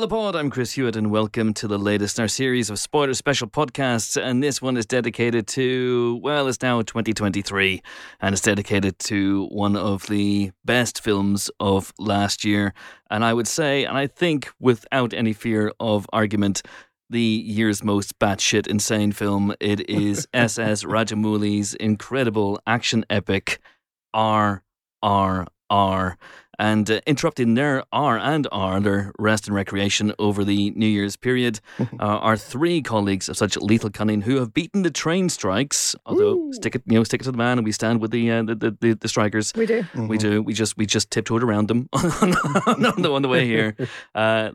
Hello, Pod. I'm Chris Hewitt, and welcome to the latest in our series of spoiler special podcasts. And this one is dedicated to, well, it's now 2023, and it's dedicated to one of the best films of last year. And I would say, and I think without any fear of argument, the year's most batshit insane film. It is S.S. Rajamouli's incredible action epic, R. R. R and uh, interrupting their R and R, their rest and recreation over the New Year's period, uh, are three colleagues of such lethal cunning who have beaten the train strikes. Although Ooh. stick it, you know, stick it to the man, and we stand with the uh, the, the, the, strikers. We do, mm-hmm. we do. We just we just tiptoed around them on, the, on the way here uh,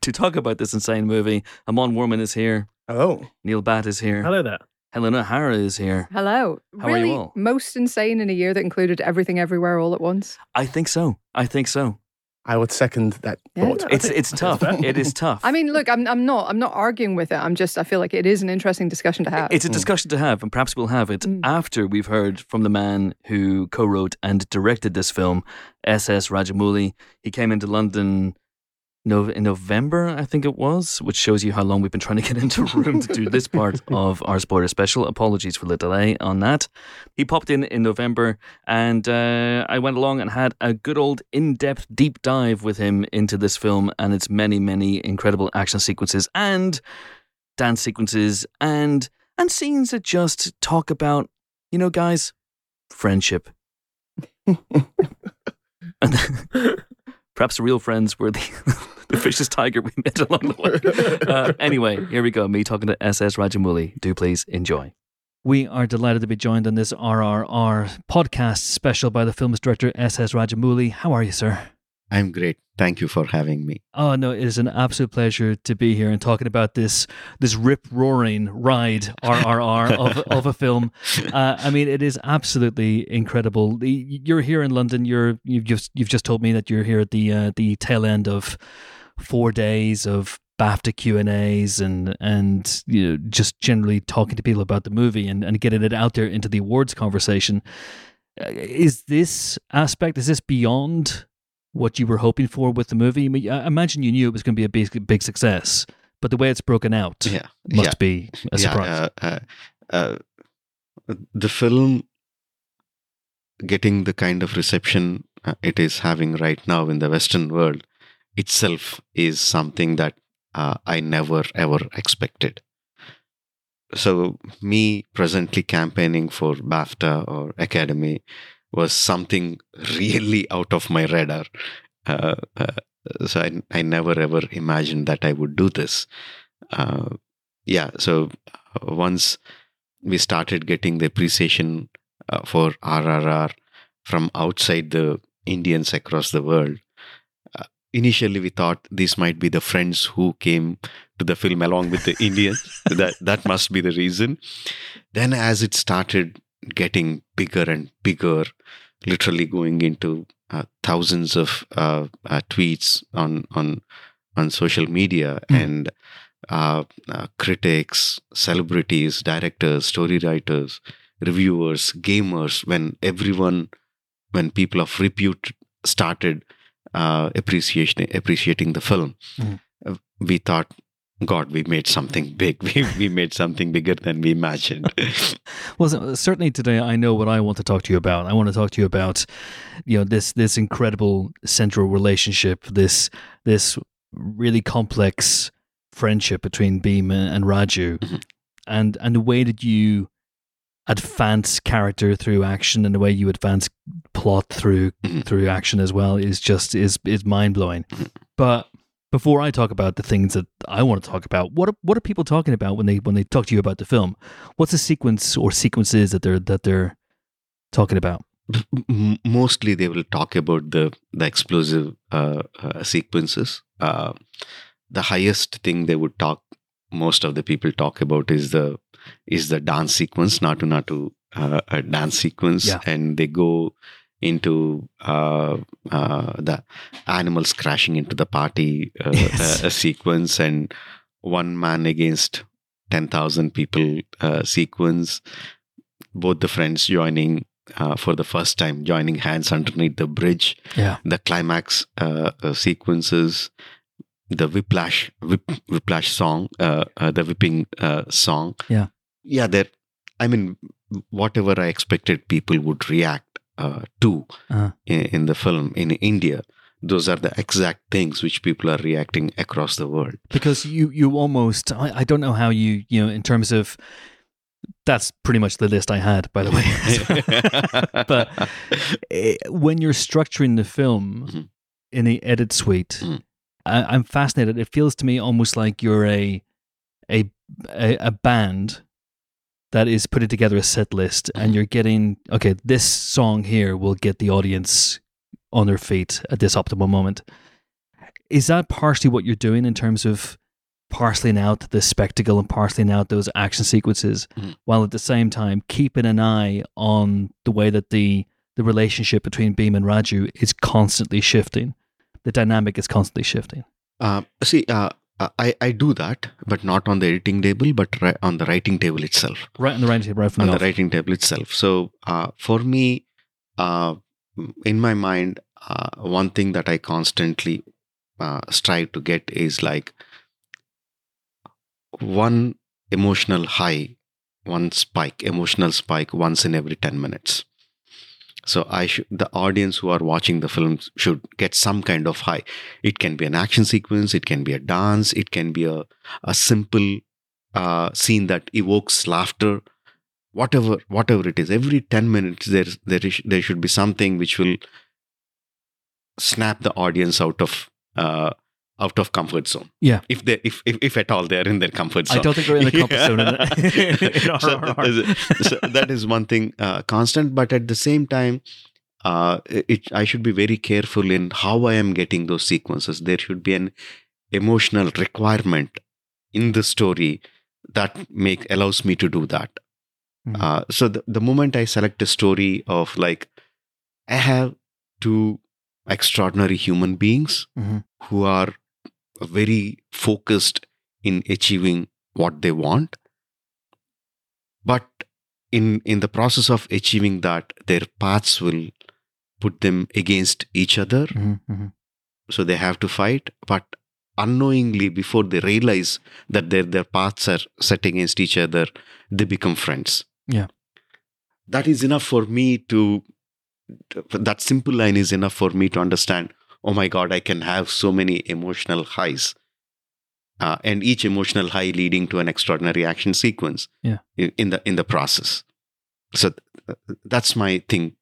to talk about this insane movie. Amon Warmann is here. Hello. Neel Bhatt is here. Hello there. Helen O'Hara is here. Hello. How really are you all? Most insane in a year that included everything everywhere all at once. I think so. I think so. I would second that yeah, thought. It's it's tough. it is tough. I mean, look, I'm I'm not I'm not arguing with it. I'm just I feel like it is an interesting discussion to have. It's a discussion to have, and perhaps we'll have it mm. after we've heard from the man who co-wrote and directed this film, S.S. Rajamouli. He came into London no, in November, I think it was, which shows you how long we've been trying to get into room to do this part of our spoiler special. Apologies for the delay on that. He popped in in November, and uh, I went along and had a good old in depth deep dive with him into this film and its many, many incredible action sequences and dance sequences and and scenes that just talk about, you know, guys, friendship. and Perhaps real friends were the, the vicious tiger we met along the way. Uh, anyway, here we go. Me talking to SS Rajamouli. Do please enjoy. We are delighted to be joined on this RRR podcast special by the film's director, SS Rajamouli. How are you, sir? I'm great. Thank you for having me. Oh no, it is an absolute pleasure to be here and talking about this this rip roaring ride RRR of of a film. Uh, I mean, it is absolutely incredible. You're here in London. You're you've just you've just told me that you're here at the uh, the tail end of four days of BAFTA Q and A's and and you know just generally talking to people about the movie and, and getting it out there into the awards conversation. Uh, is this aspect is this beyond what you were hoping for with the movie? I imagine you knew it was going to be a big, big success, but the way it's broken out yeah, must yeah. be a surprise. Yeah, uh, uh, uh, the film getting the kind of reception uh, it is having right now in the Western world itself is something that uh, I never ever expected. So, me presently campaigning for BAFTA or Academy was something really out of my radar. Uh, uh, so I, I never ever imagined that I would do this. Uh, yeah, so uh, once we started getting the appreciation uh, for RRR from outside the Indians across the world, initially we thought these might be the friends who came to the film along with the Indians. that that must be the reason. Then, as it started getting bigger and bigger, literally going into uh, thousands of uh, uh, tweets on on on social media mm. and uh, uh, critics, celebrities, directors, story writers, reviewers, gamers. When everyone, when people of repute started uh, appreciation appreciating the film, mm. we thought God, we made something big. We, we made something bigger than we imagined. well, certainly today, I know what I want to talk to you about. I want to talk to you about, you know, this this incredible central relationship, this this really complex friendship between Bheem and Raju, mm-hmm. and and the way that you advance character through action and the way you advance plot through mm-hmm. through action as well is just is is mind blowing. Mm-hmm. But before I talk about the things that I want to talk about, what are, what are people talking about when they when they talk to you about the film? What's the sequence or sequences that they're that they're talking about? Mostly, they will talk about the the explosive uh, uh, sequences. Uh, the highest thing they would talk, most of the people talk about is the is the dance sequence, Naatu Naatu uh, a dance sequence, yeah. and they go into uh, uh, the animals crashing into the party uh, yes. a, a, sequence and one man against 10,000 people uh, sequence. Both the friends joining uh, for the first time, joining hands underneath the bridge. Yeah. The climax uh, sequences. the whiplash whip, whiplash song, uh, uh, the whipping uh, song. Yeah. Yeah. There, I mean, whatever I expected people would react uh, to Uh-huh. in, in the film in India, those are the exact things which people are reacting across the world. because you you almost I, I don't know how you you know in terms of that's pretty much the list I had by the way but eh, when you're structuring the film Mhm. in the edit suite Mhm. I, I'm fascinated it feels to me almost like you're a a a, a band that is putting together a set list and Mhm. you're getting okay this song here will get the audience on their feet at this optimal moment is that partially what you're doing in terms of parceling out the spectacle and parceling out those action sequences Mhm. while at the same time keeping an eye on the way that the the relationship between Bheem and Raju is constantly shifting the dynamic is constantly shifting Uh, see, uh, I, I do that, but not on the editing table, but ri- on the writing table itself. right on the right right from on the off. writing table itself. So uh, for me, uh, in my mind, uh, one thing that I constantly uh, strive to get is like one emotional high, one spike, emotional spike once in every 10 minutes. So I should, the audience who are watching the film should get some kind of high. It can be an action sequence, it can be a dance, it can be a, a simple uh, scene that evokes laughter whatever whatever it is every 10 minutes there there is, there should be something which will snap the audience out of uh, out of comfort zone. Yeah. if they if, if if at all they're in their comfort zone I don't think we're in the comfort zone in, in our, So that is- so that is one thing uh, constant but at the same time uh, it, i should be very careful in how i am getting those sequences. There should be an emotional requirement in the story that make allows me to do that. Mhm. uh, so the, the moment i select a story of like i have two extraordinary human beings Mhm. who are very focused in achieving what they want but in in the process of achieving that their paths will put them against each other Mhm, mhm. so they have to fight but unknowingly before they realize that their their paths are set against each other they become friends Yeah. that is enough for me to that simple line is enough for me to understand oh my god i can have so many emotional highs uh, and each emotional high leading to an extraordinary action sequence Yeah. in, in the in the process so th- that's my thing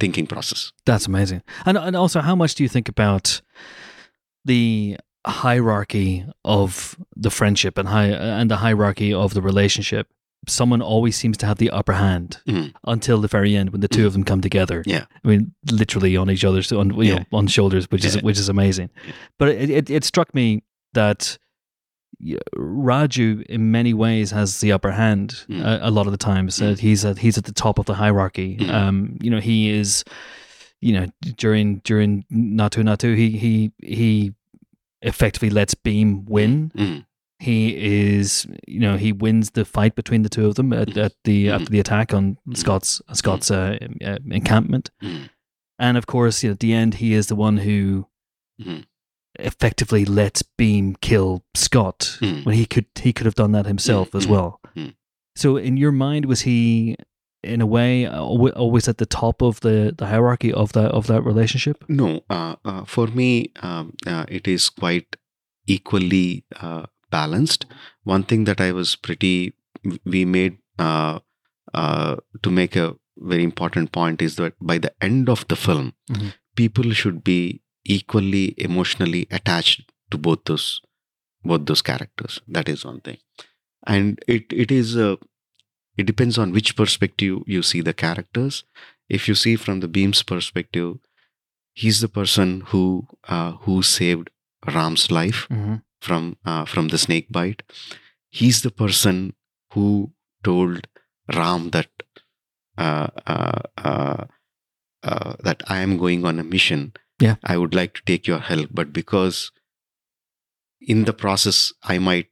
thinking process That's amazing. And and also, how much do you think about the hierarchy of the friendship and high and the hierarchy of the relationship? Someone always seems to have the upper hand Mhm. until the very end when the two of them come together. Yeah. I mean, literally on each other's on you Yeah. know, on shoulders, which is which is amazing. Yeah. But it, it it struck me that Raju, in many ways, has the upper hand Mm. a, a lot of the times. Uh, Mm. he's at he's at the top of the hierarchy. Mm. Um, you know, he is. You know, during during Naatu Naatu, he he he effectively lets Bheem win. Mhm. He is, you know, he wins the fight between the two of them at, at the Mhm. after the attack on. Scott's Scott's uh, uh, encampment, Mhm. and of course, you know, at the end, he is the one who effectively lets Bheem kill Scott when he could he could have done that himself as well. So, in your mind, was he in a way always at the top of the, the hierarchy of that of that relationship? No, uh, uh, for me, um, uh, it is quite equally uh, balanced. One thing that I was pretty, we made uh, uh, to make a very important point is that by the end of the film, Mhm. people should be equally emotionally attached to both those both those characters. That is one thing, and it it is a it depends on which perspective you see the characters. If you see from the Bheem's perspective, he's the person who uh, who saved Ram's life Mm-hmm. From uh, from the snake bite. He's the person who told Ram that uh, uh, uh, uh, that I am going on a mission. Yeah. I would like to take your help, but because in the process I might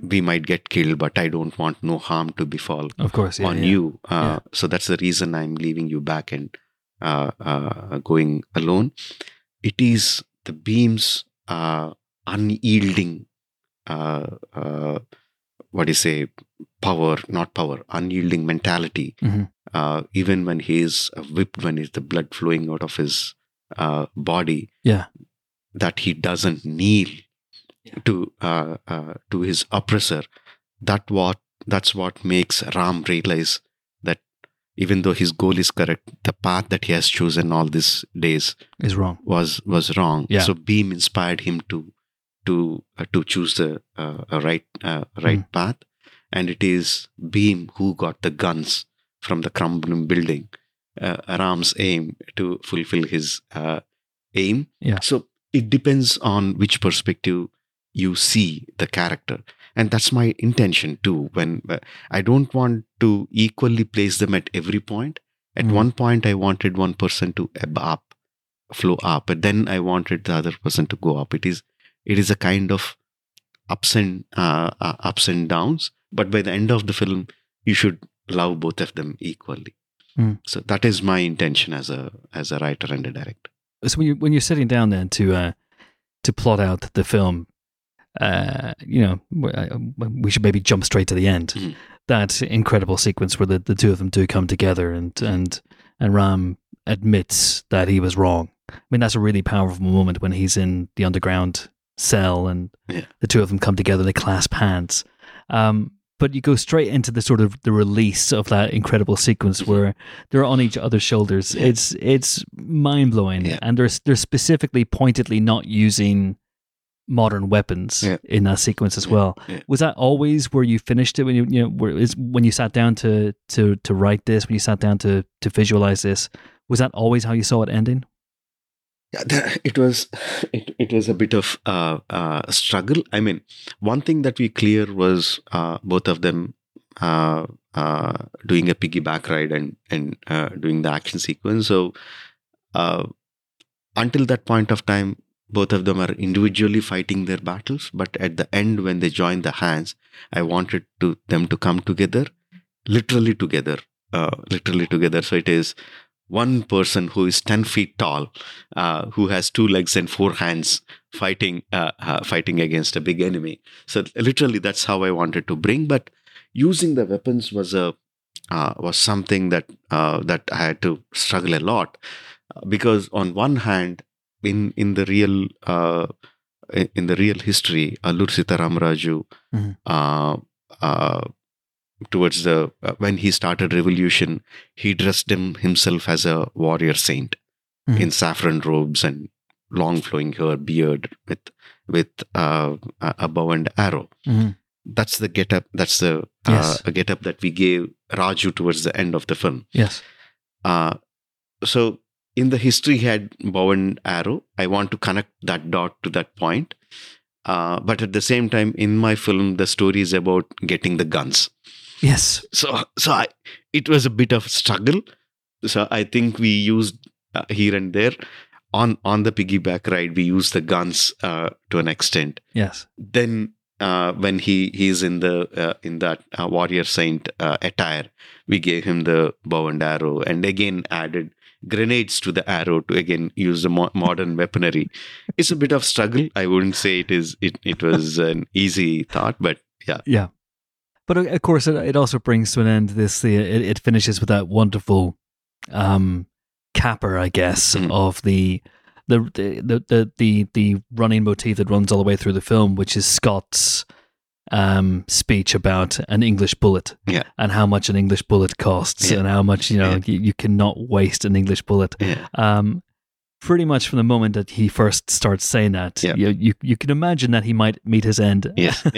we might get killed, but I don't want no harm to befall Of course, yeah, on yeah. you. Uh, Yeah. So that's the reason I'm leaving you back and uh, uh, going alone. It is the Bheem's uh, unyielding uh, uh, what do you say power not power unyielding mentality Mhm. uh, even when he is whipped when is the blood flowing out of his uh, body Yeah. that he doesn't kneel to uh, uh, to his oppressor that what that's what makes ram realize that even though his goal is correct the path that he has chosen all these days Is wrong. was was wrong Yeah. so Bheem inspired him to to uh, to choose the uh, right uh, right path. And it is Bheem who got the guns from the crumbling building uh, ram's aim to fulfill his uh, aim. Yeah. so it depends on which perspective you see the character. And that's my intention too when uh, i don't want to equally place them at every point. At Mhm. one point i wanted one person to ebb up flow up but then i wanted the other person to go up. It is it is a kind of ups and uh, uh, ups and downs but by the end of the film you should love both of them equally Mm. so that is my intention as a as a writer and a director So when you when you're sitting down then to uh, to plot out the film, uh, you know, uh, we should maybe jump straight to the end. Mhm. That incredible sequence where the, the two of them do come together and and and Ram admits that he was wrong. I mean, that's a really powerful moment when he's in the underground cell and Yeah. the two of them come together. They clasp hands. Um, but you go straight into the sort of the release of that incredible sequence where they're on each other's shoulders. Mm-hmm. Yeah. It's it's mind blowing, Yeah. and they're they're specifically pointedly not using modern weapons Yeah. in that sequence as well. Was that always where you finished it when you you know where is when you sat down to to to write this when you sat down to to visualize this? Was that always how you saw it ending? Yeah, it was it, it was a bit of uh, uh, struggle. I mean one thing that we clear was uh, both of them uh, uh, doing a piggyback ride and and uh, doing the action sequence. So uh, until that point of time both of them are individually fighting their battles. But at the end when they join the hands i wanted to them to come together literally together uh, literally together. So it is one person who is 10 feet tall uh, who has two legs and four hands fighting uh, uh, fighting against a big enemy so literally that's how i wanted to bring but using the weapons was a uh, was something that uh, that i had to struggle a lot because on one hand in in the real uh, in the real history Alluri Sitarama Raju Mhm. uh, uh, towards the uh, when he started revolution he dressed him himself as a warrior saint Mhm. in saffron robes and long flowing hair beard with with uh, a bow and arrow Mhm. that's the get up that's the uh, Yes. a get up that we gave raju towards the end of the film Yes. uh, so in the history he had bow and arrow i want to connect that dot to that point uh, but at the same time in my film the story is about getting the guns Yes. so so I, it was a bit of struggle so i think we used uh, here and there on on the piggyback ride we used the guns uh, to an extent Yes. then uh, when he he's in the uh, in that uh, warrior saint uh, attire we gave him the bow and arrow and again added grenades to the arrow to again use the mo- modern weaponry it's a bit of struggle i wouldn't say it is it, it was an easy thought but yeah Yeah. But uh, of course, it, it also brings to an end this. The it, it finishes with that wonderful um, capper, I guess, Mhm. of the the, the the the the running motif that runs all the way through the film, which is Scott's um, speech about an English bullet Yeah. and how much an English bullet costs Yeah. and how much you know Yeah. you, you cannot waste an English bullet. Um, pretty much from the moment that he first starts saying that, Yeah. you, you you can imagine that he might meet his end Yes.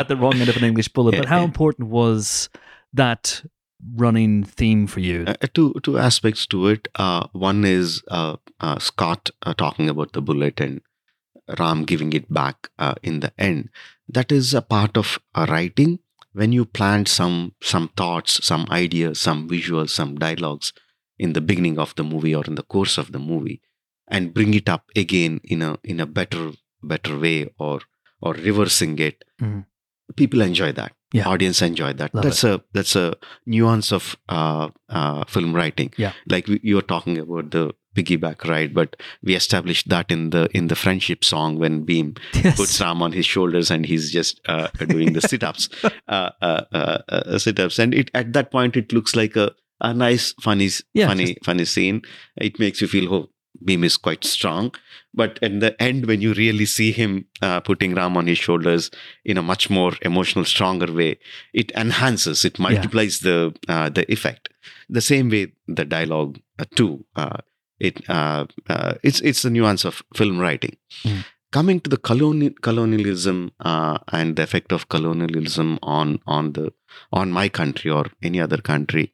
at the wrong end of an English bullet. But how important was that running theme for you? Uh, two two aspects to it. Uh, one is uh, uh, Scott uh, talking about the bullet and Ram giving it back uh, in the end. That is a part of uh, writing. When you plant some some thoughts, some ideas, some visuals, some dialogues in the beginning of the movie or in the course of the movie, and bring it up again in a in a better better way or or reversing it, Mhm. people enjoy that. Yeah. Audience enjoy that. Love that's a that's a nuance of uh, uh, film writing. Yeah. Like we, you were talking about the piggyback ride, but we established that in the in the friendship song when Bheem Yes. puts Ram on his shoulders and he's just uh, doing the sit-ups, uh, uh, uh, uh, sit-ups, and it at that point it looks like a a nice, funny, Yeah, funny, funny scene. It makes you feel oh, Bheem is quite strong, but at the end when you really see him uh, putting Ram on his shoulders in a much more emotional, stronger way, it enhances, it multiplies the uh, the effect. The same way the dialogue uh, too. Uh, it uh, uh, it's it's the nuance of film writing. Mm. Coming to the colonial colonialism uh, and the effect of colonialism on on the on my country or any other country,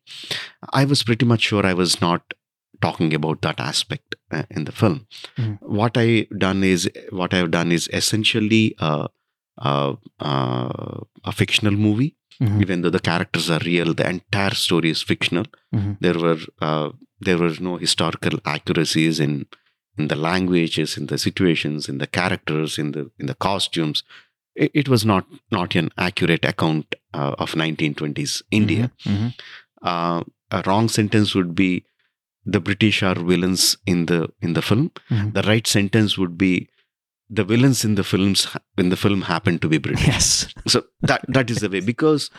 I was pretty much sure I was not talking about that aspect uh, in the film. Mm. What I done is what I have done is essentially uh, uh, uh, a fictional movie. Mhm. Even though the characters are real, the entire story is fictional. Mhm. There were uh, there were no historical accuracies in in the languages, in the situations, in the characters, in the in the costumes. It, it was not not an accurate account uh, of 1920s India. Mhm. Uh, a wrong sentence would be the British are villains in the in the film. Mhm. The right sentence would be the villains in the films in the film happen to be British. Yes. So that that is the way because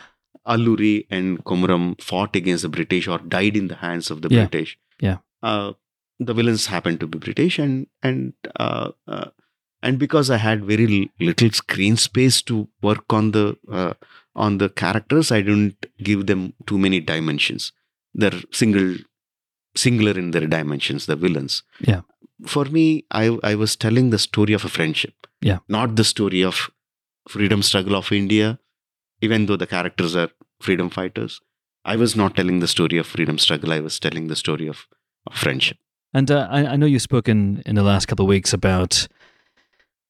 Alluri and Komuram fought against the British or died in the hands of the Yeah. British. Yeah. Uh, the villains happened to be British, and and uh, uh, and because I had very little screen space to work on the uh, on the characters, I didn't give them too many dimensions. They're single singular in their dimensions. The villains. Yeah. For me, I I was telling the story of a friendship. Yeah. Not the story of freedom struggle of India, even though the characters are freedom fighters. I was not telling the story of freedom struggle. I was telling the story of, of friendship. And uh, I, I know you've spoken in the last couple of weeks about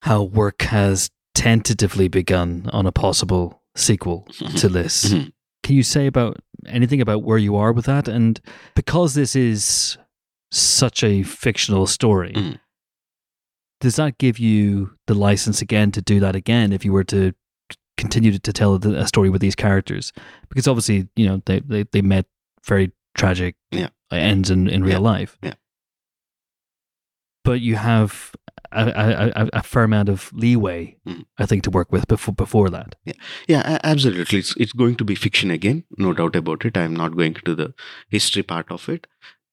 how work has tentatively begun on a possible sequel to this. Mhm. Can you say about anything about where you are with that? And because this is such a fictional story, Mhm. does that give you the license again to do that again if you were to continue to, tell a story with these characters? Because obviously, you know, they, they, they met very tragic Yeah. ends in, in real life. Yeah. But you have a, a, a, fair amount of leeway, Mhm. I think, to work with before before that. Yeah, a- absolutely. It's it's going to be fiction again, no doubt about it. I'm not going to the history part of it.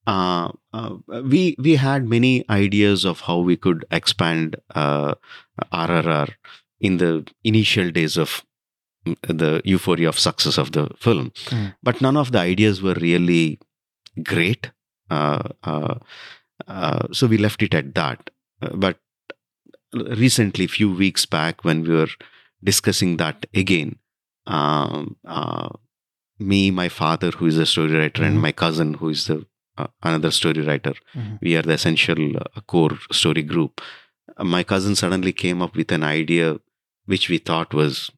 Uh, uh, we we had many ideas of how we could expand uh, RRR in the initial days of mm, the euphoria of success of the film, Mm. but none of the ideas were really great. Uh, uh, uh, so we left it at that. Uh, but recently, a few weeks back, when we were discussing that again, um, uh, me, my father, who is a story writer, and Mhm. my cousin, who is the uh, another story writer, Mhm. we are the essential uh, core story group. Uh, my cousin suddenly came up with an idea which we thought was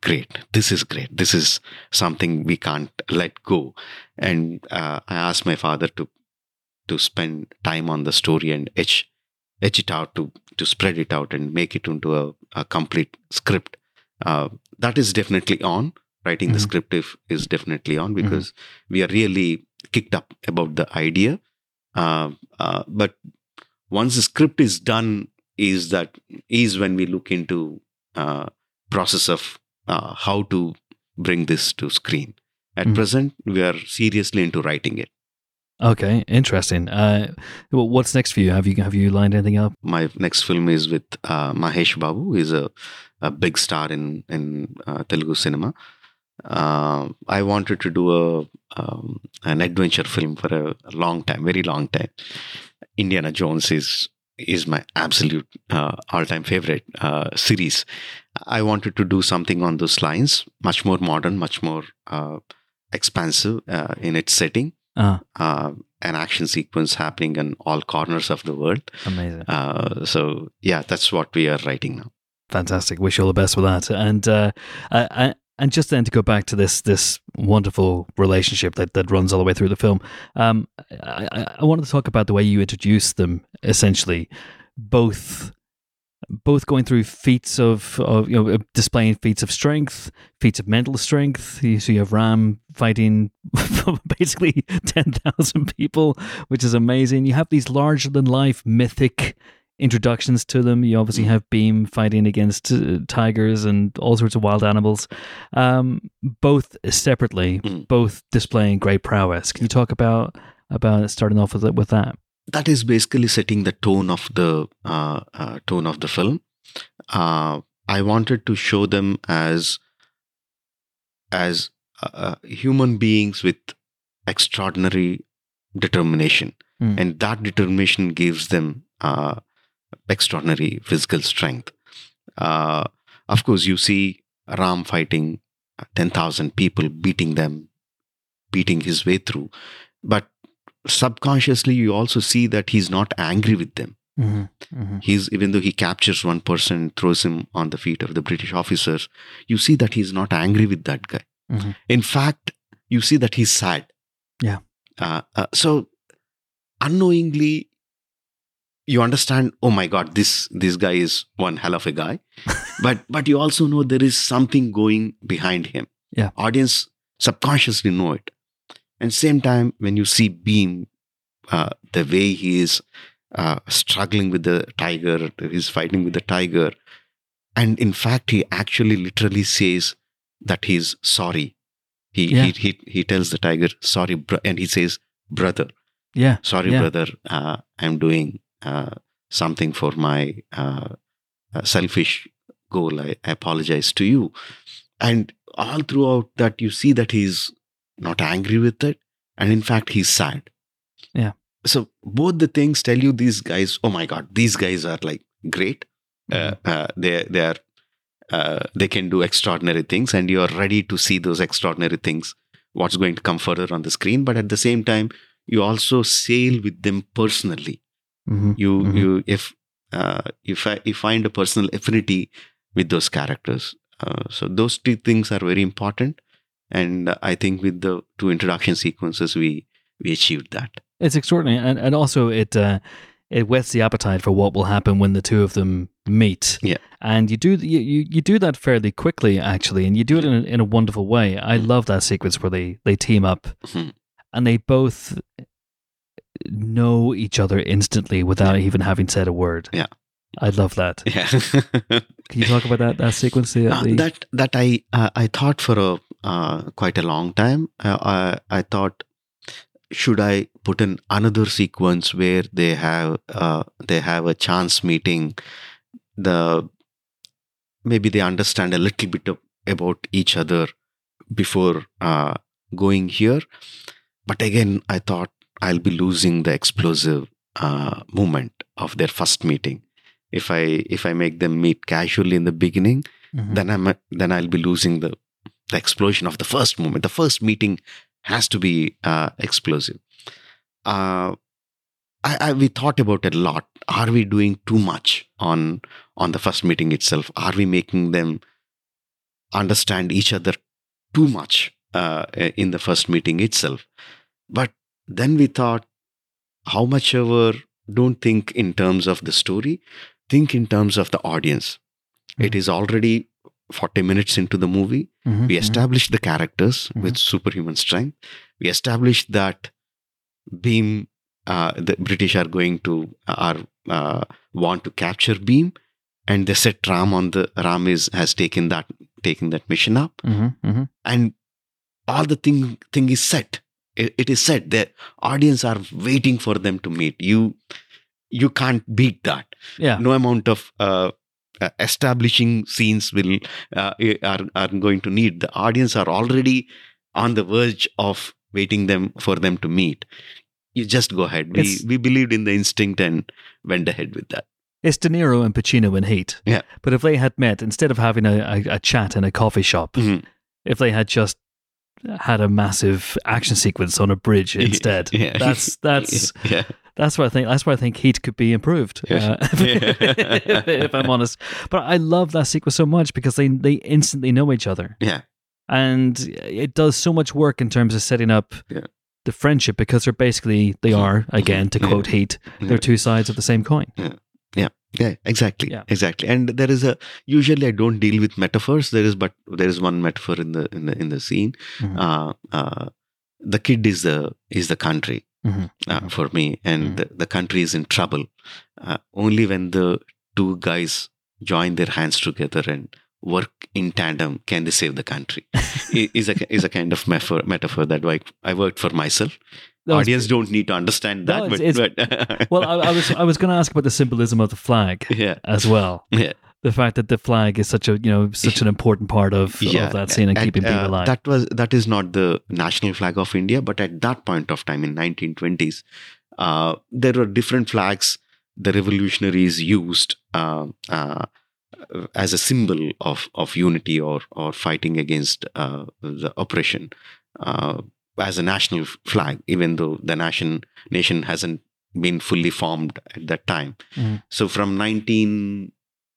great. This is great. This is something we can't let go. And uh, I asked my father to to spend time on the story and etch etch it out to to spread it out and make it into a, a complete script. Uh, that is definitely on. Writing the Mhm. script if, is definitely on because we are really kicked up about the idea. Uh, uh, but once the script is done, is that is when we look into uh, process of uh, how to bring this to screen. At Mm. present, we are seriously into writing it. Okay, interesting. Uh, what's next for you? Have you have you lined anything up? My next film is with uh, Mahesh Babu, is a, a big star in in uh, Telugu cinema. Uh, I wanted to do a um, an adventure film for a, a long time, very long time. Indiana Jones is is my absolute uh, all time favorite uh, series. I wanted to do something on those lines, much more modern, much more expansive in its setting. Ah, Uh, an action sequence happening in all corners of the world. amazing. Uh, so yeah, that's what we are writing now. Fantastic. Wish you all the best with that. And uh, I, I, and just then to go back to this this wonderful relationship that, that runs all the way through the film. Um, I, I- I wanted to talk about the way you introduce them. Essentially, both both going through feats of, of you know displaying feats of strength, feats of mental strength. You, so you have Ram fighting basically ten thousand people, which is amazing. You have these larger than life mythic introductions to them. You obviously have Bheem fighting against uh, tigers and all sorts of wild animals, um, both separately, Mm. both displaying great prowess. Can you talk about about starting off with with that? That is basically setting the tone of the uh, uh, tone of the film. Uh, I wanted to show them as as uh, uh, human beings with extraordinary determination, Mm. and that determination gives them uh, extraordinary physical strength. Uh, of course, you see Ram fighting ten thousand people, beating them, beating his way through, but subconsciously you also see that he's not angry with them Mm-hmm. Mm-hmm. he's even though he captures one person throws him on the feet of the british officers you see that he's not angry with that guy Mhm. in fact you see that he's sad Yeah. uh, uh, so unknowingly you understand oh my god this this guy is one hell of a guy but but you also know there is something going behind him Yeah. audience subconsciously know it and same time when you see Bheem uh, the way he is uh, struggling with the tiger he's fighting with the tiger and in fact he actually literally says that he's sorry he Yeah. he, he he tells the tiger sorry bro-, and he says brother Yeah. sorry Yeah. brother uh, i'm doing uh, something for my uh, uh, selfish goal I, I apologize to you and all throughout that you see that he's not angry with it and in fact he's sad. Yeah. so both the things tell you these guys oh my god these guys are like great. Uh, uh, they they are uh, they can do extraordinary things and you are ready to see those extraordinary things what's going to come further on the screen. But at the same time you also sail with them personally. Mm-hmm. you Mhm. you if uh, you, fi- you find a personal affinity with those characters. Uh, so those two things are very important and i think with the two introduction sequences we we achieved that It's extraordinary, and and also it uh, it whets the appetite for what will happen when the two of them meet. Yeah. and you do you you, you do that fairly quickly actually, and you do it in a, in a wonderful way. I Mhm. love that sequence where they they team up Mhm. and they both know each other instantly without even having said a word. Yeah. I love that. yeah Can you talk about that that sequence? The, Uh, that that I uh, I thought for a uh, quite a long time. Uh, I I thought should I put in another sequence where they have uh, they have a chance meeting, the maybe they understand a little bit of, about each other before uh, going here. But again, I thought I'll be losing the explosive uh, moment of their first meeting if I if I make them meet casually in the beginning Mhm. then I'm then I'll be losing the the explosion of the first moment. The first meeting has to be uh, explosive. Uh, I, I we thought about it a lot. Are we doing too much on on the first meeting itself? Are we making them understand each other too much uh, in the first meeting itself? But then we thought, how much ever don't think in terms of the story, think in terms of the audience. It is already 40 minutes into the movie. Mhm, We mhm. the characters Mhm. with superhuman strength. We established that Bheem, uh, the British are going to are uh, want to capture Bheem, and they set Ram on the Ram is has taken that taken that mission up, Mhm, mhm. and all the thing thing is set. It, it is set. The audience are waiting for them to meet. You you can't beat that Yeah. no amount of uh, uh, establishing scenes will uh, are, are going to need the audience are already on the verge of waiting them for them to meet you just go ahead we It's- we believed in the instinct and went ahead with that It's De Niro and Pacino in Heat. Yeah. But if they had met, instead of having a, a, a chat in a coffee shop, Mhm. if they had just had a massive action sequence on a bridge instead, Yeah. that's that's yeah that's what I think. That's where I think Heat could be improved. Yes. uh, if, if I'm honest, but I love that sequence so much because they they instantly know each other, yeah and it does so much work in terms of setting up. Yeah. The friendship because they're basically they are again to Yeah. quote Heat they're two sides of the same coin. Yeah, yeah, exactly, Yeah. exactly. And there is a usually I don't deal with metaphors. There is, but there is one metaphor in the in the in the scene. Mhm. Uh, uh, the kid is the is the country Mhm. uh, Mhm. for me, and Mhm. the, the country is in trouble. Uh, only when the two guys join their hands together and work in tandem can they save the country. Is a is a kind of metaphor metaphor that I, I worked for myself. That Audience don't need to understand that, No, but, it's- but well, I, I was I was going to ask about the symbolism of the flag yeah, as well. yeah. The fact that the flag is such a you know such an important part of, of that scene and, keeping people uh, alive. That was that is not the national flag of India, but at that point of time in 1920s, uh, there were different flags the revolutionaries used uh, uh, as a symbol of of unity or or fighting against uh, the oppression. Uh, as a national flag, even though the nation nation hasn't been fully formed at that time. Mhm. So from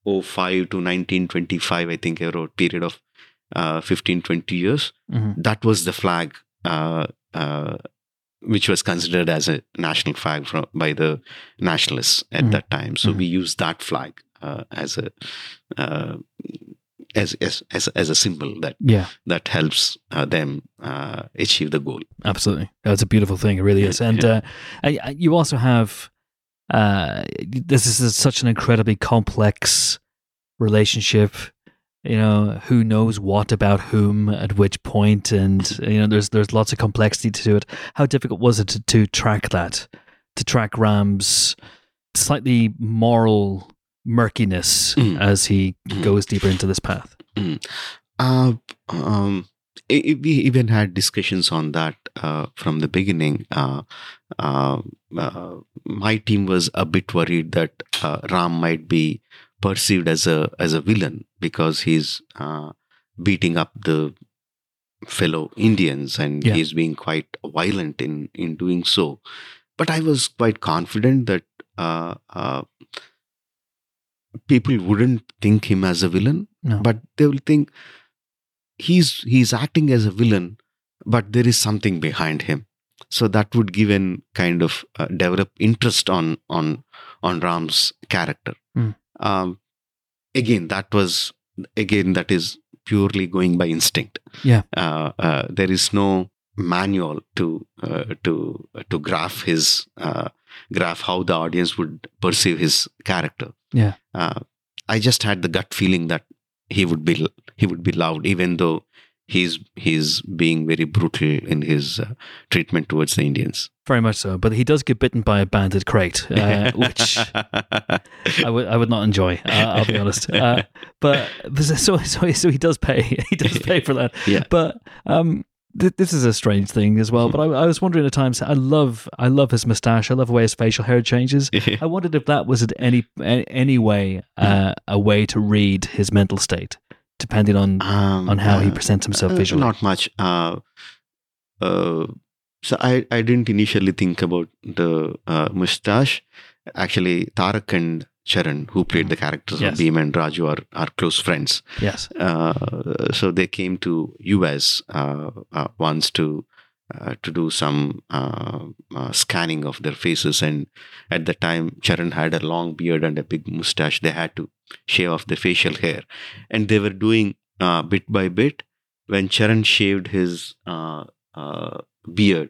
1905 to 1925, I think a period of uh, 15, 20 years, Mhm. that was the flag uh, uh, which was considered as a national flag from, by the nationalists at Mhm. that time. So Mhm. we used that flag uh, as a uh, as, as as as a symbol that yeah, that helps uh, them uh, achieve the goal. absolutely. That's a beautiful thing. It really is. And uh, I- I- you also have uh, this is such an incredibly complex relationship. You know, who knows what about whom at which point, and you know, there's there's lots of complexity to it. How difficult was it to, to track that, to track Ram's slightly moral murkiness Mm. as he Mm. goes deeper into this path? Uh, um, we even had discussions on that uh, from the beginning. Uh, uh, uh, my team was a bit worried that uh, Ram might be perceived as a as a villain because he's uh, beating up the fellow Indians and Yeah. he's being quite violent in in doing so. But I was quite confident that uh, uh, people wouldn't think him as a villain No. but they will think he's he's acting as a villain but there is something behind him so that would give an kind of uh, develop interest on on on ram's character Hmm. um again that was again that is purely going by instinct Yeah. uh, uh, there is no manual to uh, to to graph his uh, graph how the audience would perceive his character Yeah. uh, I just had the gut feeling that he would be he would be loved, even though he's he's being very brutal in his uh, treatment towards the Indians. Very much so, but he does get bitten by a banded krait, uh, which I would I would not enjoy. Uh, I'll be honest. Uh, but so so so he does pay. He does pay for that. Yeah. But um, this is a strange thing as well. But I, I was wondering at times. I love I love his mustache. I love the way his facial hair changes. I wondered if that was in any any way uh, a way to read his mental state, depending on um, on how he uh, presents himself uh, visually. Not much. Uh, uh, so I, I didn't initially think about the uh, mustache. Actually, Tarak and Charan, who played the characters Yes. of Bheem and Raju, are, are close friends. yes. Uh, so they came to US uh, uh, once to uh, to do some uh, uh, scanning of their faces, and at the time, Charan had a long beard and a big mustache. They had to shave off the facial hair, and they were doing uh, bit by bit. When Charan shaved his uh, uh, beard,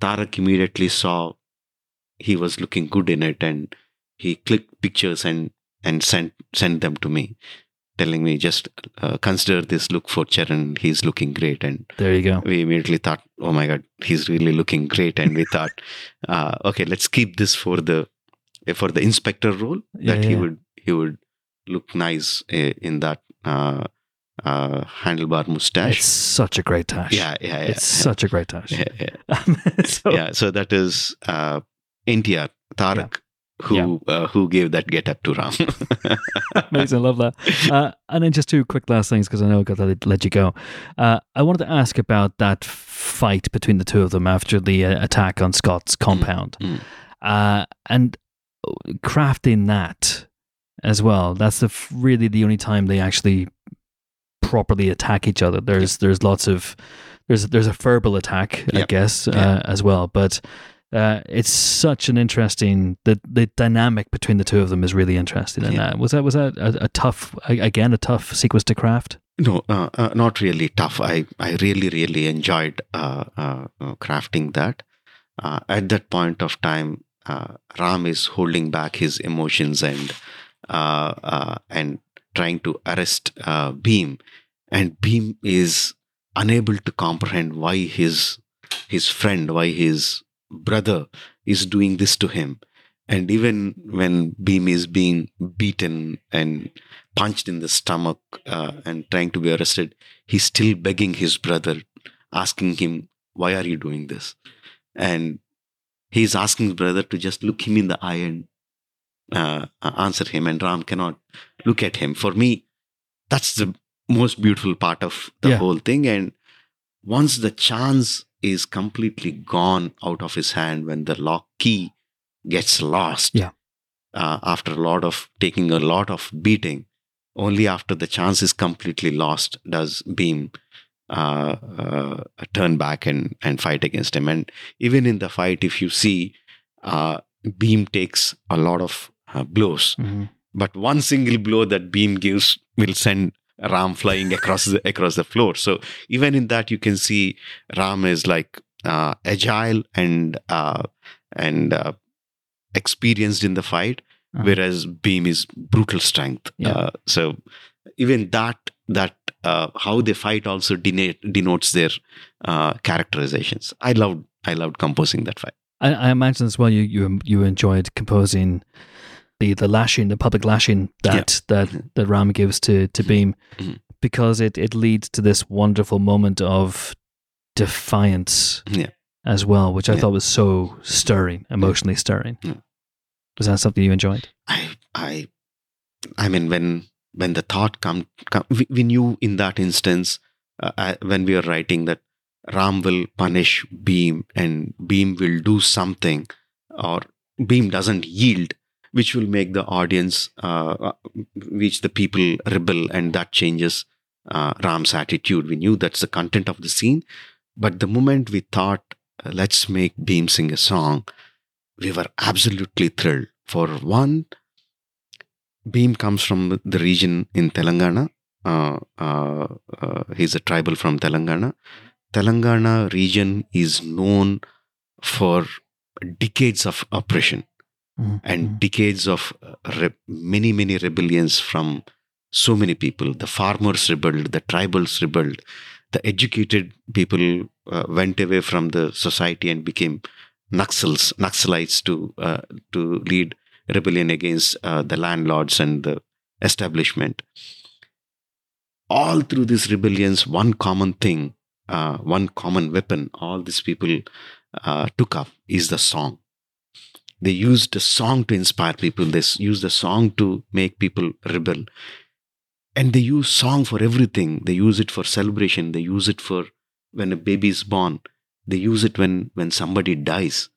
Tarak immediately saw he was looking good in it, and he clicked pictures and and sent sent them to me telling me just uh, consider this look for Charan. He's looking great, and There you go. we immediately thought, oh my god, he's really looking great, and we thought, uh, okay, let's keep this for the for the inspector role Yeah, that he would he would look nice uh, in that uh, uh, handlebar mustache. It's such a great tash. yeah, yeah, yeah. It's such a great tash. yeah, yeah. so, yeah, so that is uh, NTR Tarak who uh, who gave that get up to Ram. Amazing, love that. Uh, and then just two quick last things because I know I've got to let- you go. Uh, I wanted to ask about that fight between the two of them after the uh, attack on Scott's compound, mm. Uh, and crafting that as well. That's the f- really the only time they actually properly attack each other. There's there's lots of there's there's a verbal attack, I Yep. guess, uh, as well, but. Uh, it's such an interesting the the dynamic between the two of them is really interesting. And Yeah. uh, was that was that a, a tough again a tough sequence to craft? No, uh, uh, not really tough. I, I really, really enjoyed uh, crafting that. Uh, at that point of time, uh, Ram is holding back his emotions and and trying to arrest uh, Bheem, and Bheem is unable to comprehend why his his friend, why his brother is doing this to him. And even when Bheem is being beaten and punched in the stomach uh, and trying to be arrested, he's still begging his brother, asking him, Why are you doing this? And he's asking his brother to just look him in the eye and uh, uh, answer him. And Ram cannot look at him. For me, that's the most beautiful part of the Yeah. whole thing. And once the chance is completely gone out of his hand, when the lock key gets lost, Yeah. uh, after a lot of taking a lot of beating, only after the chance is completely lost does Bheem uh, uh, turn back and, and fight against him. And even in the fight, if you see, uh, Bheem takes a lot of uh, blows, but one single blow that Bheem gives will send Ram flying across the across the floor. So even in that, you can see Ram is like uh, agile and uh, and uh, experienced in the fight, Uh-huh. whereas Bheem is brutal strength. Yeah. Uh, so even that that uh, how they fight also denote, denotes their uh, characterizations. I loved I loved composing that fight. I, I imagine as well you you you enjoyed composing the the lashing the public lashing that that Mhm. that Ram gives to to Mhm. Bheem Mhm. because it it leads to this wonderful moment of defiance Yeah. as well, which I Yeah. thought was so stirring, emotionally stirring. Yeah. Was that something you enjoyed? I I I mean when when the thought come, come we, we knew in that instance uh, uh, when we were writing that Ram will punish Bheem and Bheem will do something or Bheem doesn't yield which will make the audience uh, uh, which the people rebel and that changes uh, Ram's attitude we knew that's the content of the scene but the moment we thought uh, let's make Bheem sing a song we were absolutely thrilled for one Bheem comes from the region in Telangana. Uh, uh, uh, he's a tribal from Telangana. Telangana region is known for decades of oppression and decades of uh, re- many, many rebellions from so many people. The farmers rebelled, the tribals rebelled, the educated people uh, went away from the society and became Naxals, Naxalites to uh, to lead rebellion against uh, the landlords and the establishment. All through these rebellions, one common thing, uh, one common weapon, all these people uh, took up is the song. They used the song to inspire people. They used the song to make people rebel. And they use song for everything. They use it for celebration. They use it for when a baby is born. They use it when when somebody dies.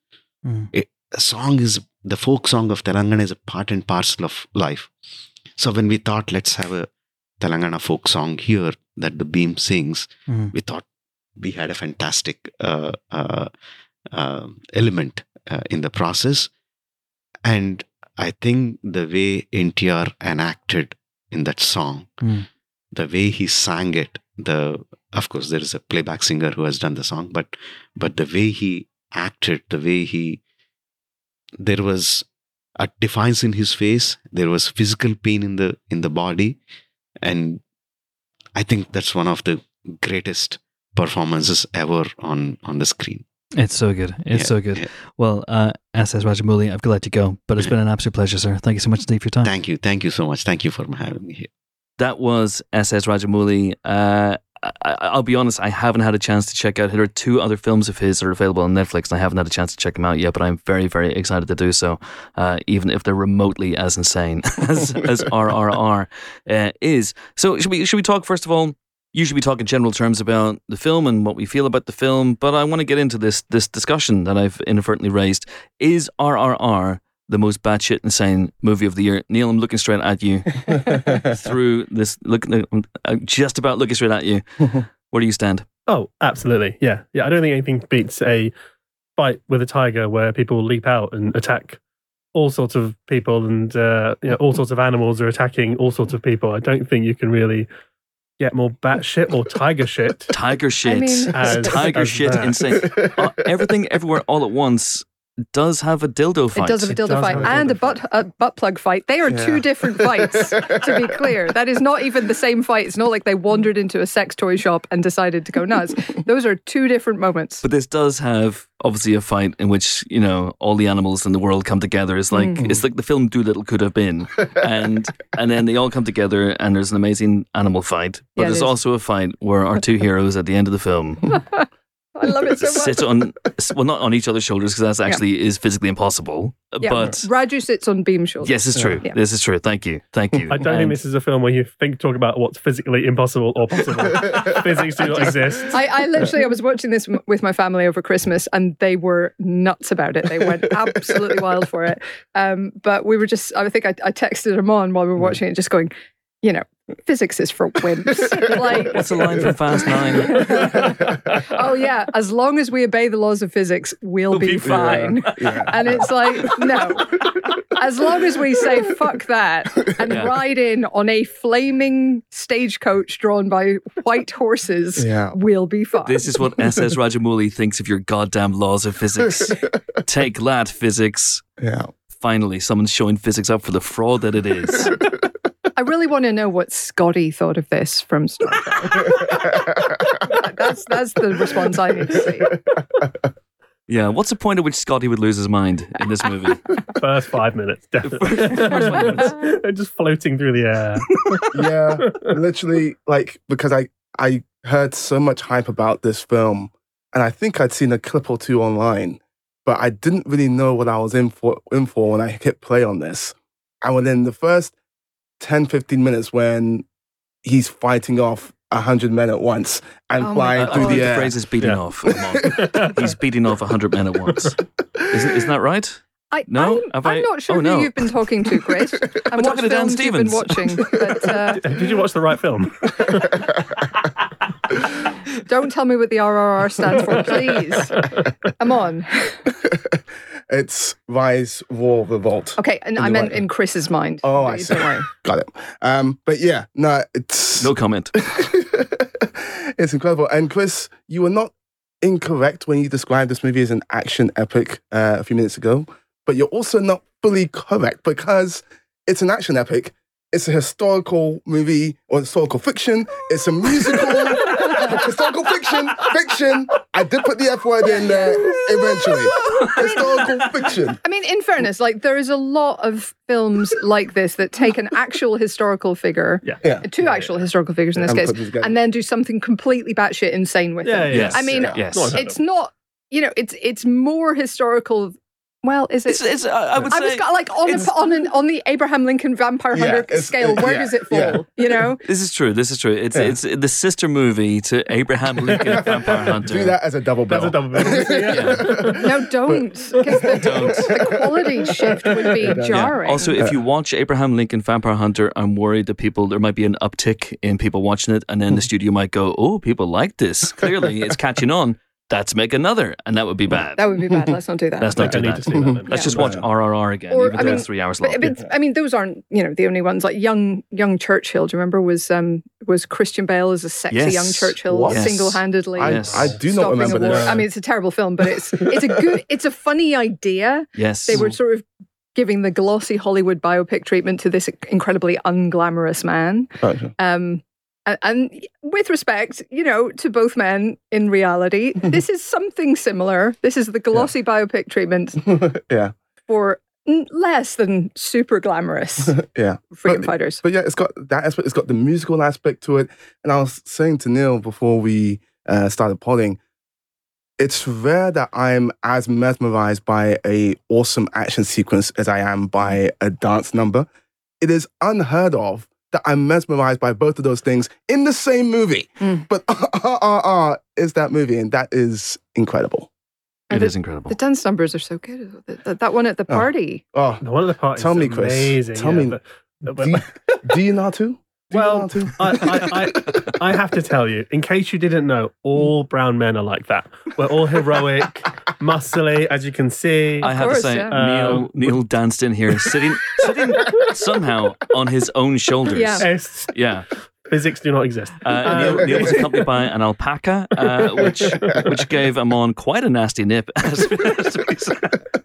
A song is the folk song of Telangana is a part and parcel of life. So when we thought let's have a Telangana folk song here that the Bheem sings, Mhm. we thought we had a fantastic uh, uh, uh, element uh, in the process. And I think the way NTR enacted in that song, Mm. the way he sang it, the of course there is a playback singer who has done the song, but but the way he acted, the way he there was a defiance in his face, there was physical pain in the in the body, and I think that's one of the greatest performances ever on on the screen. It's so good. It's Yeah, so good. yeah. Well, uh, SS Rajamouli, I've got to let you go, but it's been an absolute pleasure, sir. Thank you so much, Steve, for your time. Thank you, thank you so much. Thank you for having me here. That was SS Rajamouli. Uh, I, I'll be honest, I haven't had a chance to check out. There are two other films of his that are available on Netflix, and I haven't had a chance to check them out yet. But I'm very, very excited to do so, uh, even if they're remotely as insane as, as RRR uh, is. So, should we should we talk first of all? Usually, we talk in general terms about the film and what we feel about the film, but I want to get into this this discussion that I've inadvertently raised. Is RRR the most batshit insane movie of the year? Neel, I'm looking straight at you through this. Look, I'm just about looking straight at you. Where do you stand? Oh, absolutely. Yeah. Yeah. I don't think anything beats a fight with a tiger where people leap out and attack all sorts of people and uh, you know, all sorts of animals are attacking all sorts of people. I don't think you can really get more bat shit or tiger shit. Tiger shit. mean- As- Tiger as shit that. insane. Uh, everything everywhere all at once does have a dildo fight. It does have a dildo fight have a and a dildo butt a butt plug fight. They are Yeah. two different fights. to be clear, that is not even the same fight. It's not like they wandered into a sex toy shop and decided to go nuts. Those are two different moments. But this does have obviously a fight in which you know all the animals in the world come together. It's like Mm. it's like the film Dolittle could have been, and and then they all come together and there's an amazing animal fight. But Yeah, there's it is. also a fight where our two heroes at the end of the film I love it so much. sit on well not on each other's shoulders because that actually is physically impossible. Yeah, But Raju sits on Bheem's shoulders. yes, it's true. Yeah. This is true. Thank you. Thank you. I don't think this is a film where you think talk about what's physically impossible or possible. Physics do not exist. I, I literally I was watching this with my family over Christmas and they were nuts about it. They went absolutely wild for it. Um, but we were just I think I, I texted them on while we were watching it, just going, you know, physics is for wimps. like What's the line from Fast Nine? oh yeah, as long as we obey the laws of physics, we'll be be fine. Yeah. And it's like, no. As long as we say fuck that and Yeah. ride in on a flaming stagecoach drawn by white horses, Yeah. we'll be fine. This is what SS Rajamouli thinks of your goddamn laws of physics. Take that, physics. Yeah. Finally, someone's showing physics up for the fraud that it is. I really want to know what Scotty thought of this from Star Trek. that's that's the response I need to see. Yeah, what's the point at which Scotty would lose his mind in this movie? First five minutes, definitely. They're just floating through the air. yeah, literally, like because I I heard so much hype about this film, and I think I'd seen a clip or two online, but I didn't really know what I was in for in for when I hit play on this. And within the first 10, 15 minutes, when he's fighting off a hundred men at once and Oh flying I, I through think the the air, phrase is beating Yeah. off. He's beating off 100 men at once. Isn't, isn't that right? I, No? I'm, I'm I- not sure oh, no. who you've been talking to, Chris, and what talking to Dan films you've been Stevens. watching. But uh, Did you watch the right film? don't tell me what the RRR stands for, please. Come on. It's Rise, War, Revolt. Okay, and I meant right- in Chris's mind. Oh, I Don't see. worry. Got it. Um, but yeah, no, it's No comment. it's incredible. And Chris, you were not incorrect when you described this movie as an action epic uh, a few minutes ago, but you're also not fully correct because it's an action epic. It's a historical movie or historical fiction. It's a musical. historical fiction. Fiction. I did put the F word in there eventually. historical fiction. I mean, in fairness, like there is a lot of films like this that take an actual historical figure, Yeah. Yeah. two actual historical figures in this And case, put and then do something completely batshit insane with Yeah, them. yeah. Yes. I mean, Yeah. yes. It's not. You know, it's it's more historical. Well, is it? It's, it's, I I would I say was got, like on it's- a, on an, on the Abraham Lincoln Vampire Yeah, Hunter it's- scale. it- where yeah, does it fall? yeah. You know, this is true. This is true. It's Yeah. it's the sister movie to Abraham Lincoln Vampire Hunter. Do that as a double bill. That's a double bill. Yeah. no, don't because the, Don't. the quality shift would be Yeah. jarring. Also, if you uh, watch Abraham Lincoln Vampire Hunter, I'm worried that people there might be an uptick in people watching it, and then the hmm. studio might go, "Oh, people like this. Clearly, it's catching on. Let's make another," and that would be bad. that would be bad. Let's not do that. Let's not do that. that. Let's Yeah. just watch RRR again, Or, even I mean, three hours long. But, but I mean, those aren't you know the only ones. Like young young Churchill. Do you remember was um was Christian Bale as a sexy Yes. young Churchill Yes. single handedly. I, Yes. I do not stopping remember a war. this. I mean, it's a terrible film, but it's it's a good, it's a funny idea. yes, They were sort of giving the glossy Hollywood biopic treatment to this incredibly unglamorous man. Oh, sure. Um, and, and with respect, you know, to both men in reality, this is something similar. This is the glossy biopic treatment yeah, for n- less than super glamorous yeah. freedom But- fighters. But yeah, it's got that aspect. It's got the musical aspect to it. And I was saying to Neel before we uh, started podding, it's rare that I'm as mesmerized by a awesome action sequence as I am by a dance number. It is unheard of that I'm mesmerized by both of those things in the same movie. Mm. But uh, uh, uh, RRR is that movie, and that is incredible. it And is incredible. The dance numbers are so good. That, that- that one at the Oh. party. Oh, No, One of the parties. Tell me, is Chris. Amazing. Tell yeah, me. but- but- do you, do you know too? Do you Well, know too? I, I, I, I have to tell you, in case you didn't know, all brown men are like that. We're all heroic, muscly, as you can see. I have course, to say, yeah. Neel Um, Neel danced in here, sitting sitting somehow on his own shoulders. Yeah. Yeah. Physics do not exist. Uh, Neel, Neel was accompanied by an alpaca, uh, which which gave Amon quite a nasty nip. as as.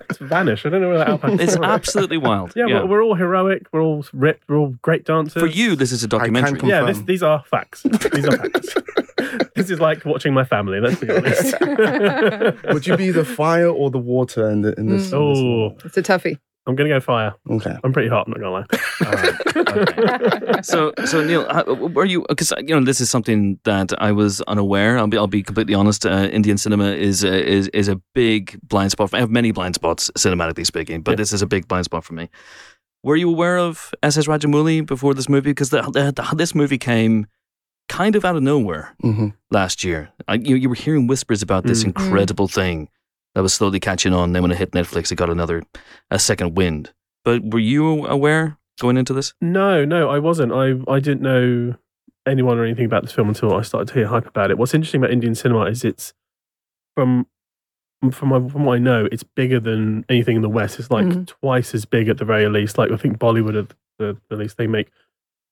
It's vanished. I don't know where that alpaca it's absolutely wild. Yeah, We're, we're all heroic. We're all ripped. We're all great dancers. For you, this is a can documentary. confirm. yeah, this, these are facts. These are facts. this is like watching my family. Let's be honest. Would you be the fire or the water in, the, in this? in this oh, It's a toughie. I'm gonna go fire. okay. I'm pretty hot. I'm not gonna lie. All right. Okay. so so Neel, how, were you? Because you know this is something that I was unaware. I'll be I'll be completely honest. Uh, Indian cinema is a, is is a big blind spot. For, I have many blind spots cinematically speaking, but Yeah. this is a big blind spot for me. Were you aware of SS Rajamouli before this movie? Because the, the, the, this movie came kind of out of nowhere Mhm. last year. I, you, you were hearing whispers about this Mm. incredible thing that was slowly catching on. Then when it hit Netflix, it got another a second wind. But were you aware going into this? No, no, I wasn't. I I didn't know anyone or anything about this film until I started to hear hype about it. What's interesting about Indian cinema is it's from from my, from what I know, it's bigger than anything in the West. It's like Mhm. twice as big at the very least. Like I think Bollywood at the, the least they make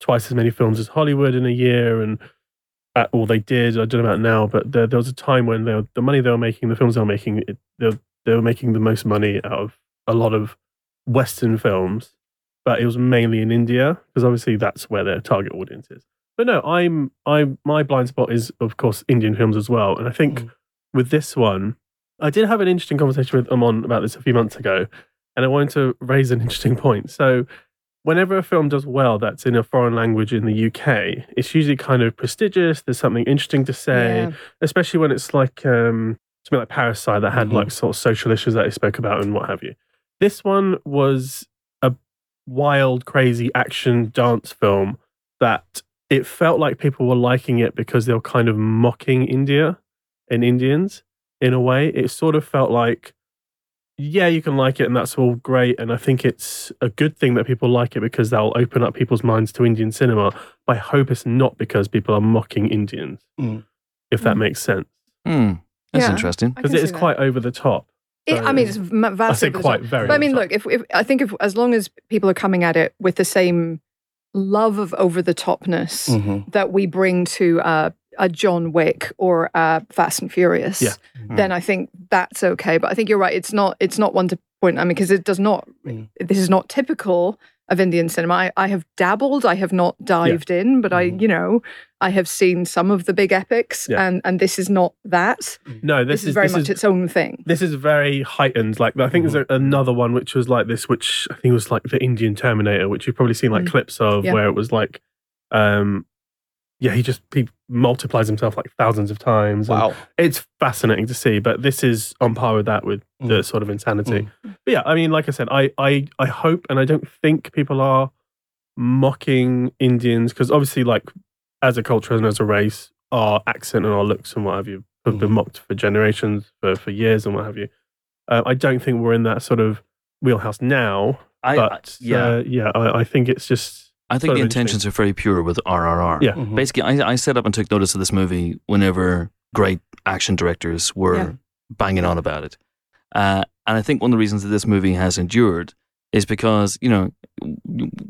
twice as many films as Hollywood in a year, and or they did. I don't know about now, but there, there was a time when they were, the money they were making, the films they were making, it, they, were- they were making the most money out of a lot of Western films, but it was mainly in India because obviously that's where their target audience is. But no, I'm I my blind spot is of course Indian films as well, and I think Mm. with this one, I did have an interesting conversation with Amon about this a few months ago, and I wanted to raise an interesting point. So, whenever a film does well that's in a foreign language in the UK, it's usually kind of prestigious. There's something interesting to say, Yeah. especially when it's like um, something like Parasite that had Mhm. like sort of social issues that I spoke about and what have you. This one was a wild, crazy action dance film that it felt like people were liking it because they were kind of mocking India and Indians in a way. It sort of felt like, yeah, you can like it and that's all great. And I think it's a good thing that people like it because that'll open up people's minds to Indian cinema. But I hope it's not because people are mocking Indians, Mm. if that Mm. makes sense. Hmm. That's Yeah. interesting. Because can it see is that. quite over the top. It, I mean, it's m- I vast. say over the quite top. very. But I mean, look, if, if I think if as long as people are coming at it with the same love of over the topness Mhm. that we bring to uh, a John Wick or uh, Fast and Furious, Yeah. then I think that's okay. But I think you're right. It's not. It's not one to point. I mean, because it does not. Mm. This is not typical of Indian cinema. I, I have dabbled. I have not dived in, but I, Mhm. you know, I have seen some of the big epics, Yeah. and and this is not that. no, This, this, is very this much is its own thing. this is very heightened. Like I think there's a, another one which was like this, which I think was like the Indian Terminator, which you've probably seen like Mm. clips of, Yeah. where it was like, um, yeah, he just he multiplies himself like thousands of times. and Wow. it's fascinating to see. But this is on par with that with the Mm. sort of insanity. But yeah, I mean, like I said, I I I hope and I don't think people are mocking Indians because obviously, like as a culture and as a race, our accent and our looks and what have you have been Mhm. mocked for generations, for for years and what have you. Uh, I don't think we're in that sort of wheelhouse now. I, But I- yeah, uh, yeah, I, I think it's just I think the intentions are very pure with RRR. Yeah. Mhm. Basically, I, I set up and took notice of this movie whenever great action directors were Yeah. banging on about it. Uh, and I think one of the reasons that this movie has endured is because, you know,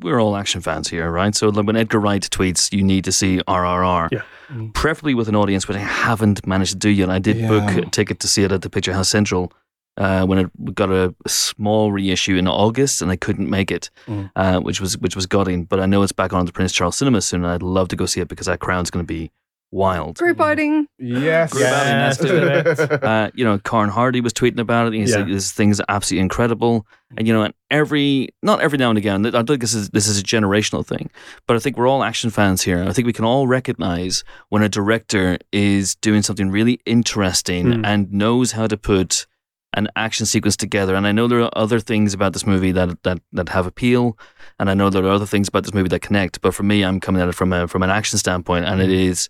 we're all action fans here, right? So when Edgar Wright tweets, you need to see RRR, Yeah. Mm. preferably with an audience, which I haven't managed to do yet. I did book a ticket to see it at the Picture House Central uh, when it got a small reissue in August, and I couldn't make it, Mm. uh, which was which was gutting. But I know it's back on the Prince Charles Cinema soon, and I'd love to go see it because that crowd's going to be wild. Group outing. Yes. Group outing, let's do it. Uh, you know, Corin Hardy was tweeting about it. He said Yeah. this thing's absolutely incredible. And you know, and every not every now and again, I think this is this is a generational thing, but I think we're all action fans here. I think we can all recognize when a director is doing something really interesting Mm. and knows how to put an action sequence together. And I know there are other things about this movie that that that have appeal, and I know there are other things about this movie that connect. But for me, I'm coming at it from a from an action standpoint, and it is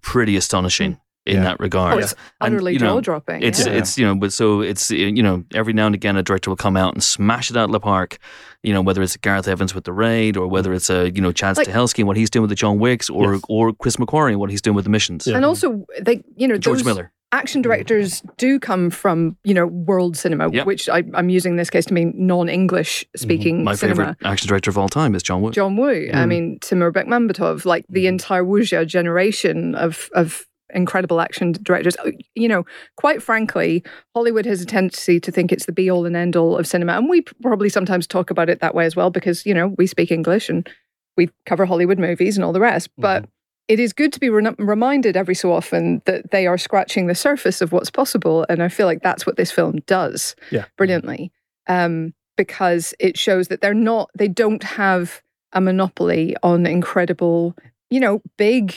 pretty astonishing in Yeah. that regard. Oh, it's And, utterly you know, jaw dropping. It's Yeah. it's you know, but so it's uh, you know, every now and again a director will come out and smash it out of the park. You know, whether it's Gareth Evans with the Raid, or whether it's a you know Chad Like- Stahelski and what he's doing with the John Wicks, or Yes. or Chris McQuarrie and what he's doing with the missions. Yeah. and also they, you know, George those, Miller. Action directors do come from you know world cinema, Yep. which I, I'm using in this case to mean non-English speaking Mm-hmm. My cinema. favorite action director of all time is John Woo. John Woo. I Mm. mean, Timur Bekmambetov, like the Mhm. entire Wuxia generation of of incredible action directors. Uh, You know, quite frankly, Hollywood has a tendency to think it's the be all and end all of cinema, and we probably sometimes talk about it that way as well because you know we speak English and we cover Hollywood movies and all the rest, but. It is good to be re- reminded every so often that they are scratching the surface of what's possible, and I feel like that's what this film does Yeah. brilliantly um, because it shows that they're not, they don't have a monopoly on incredible, you know, big,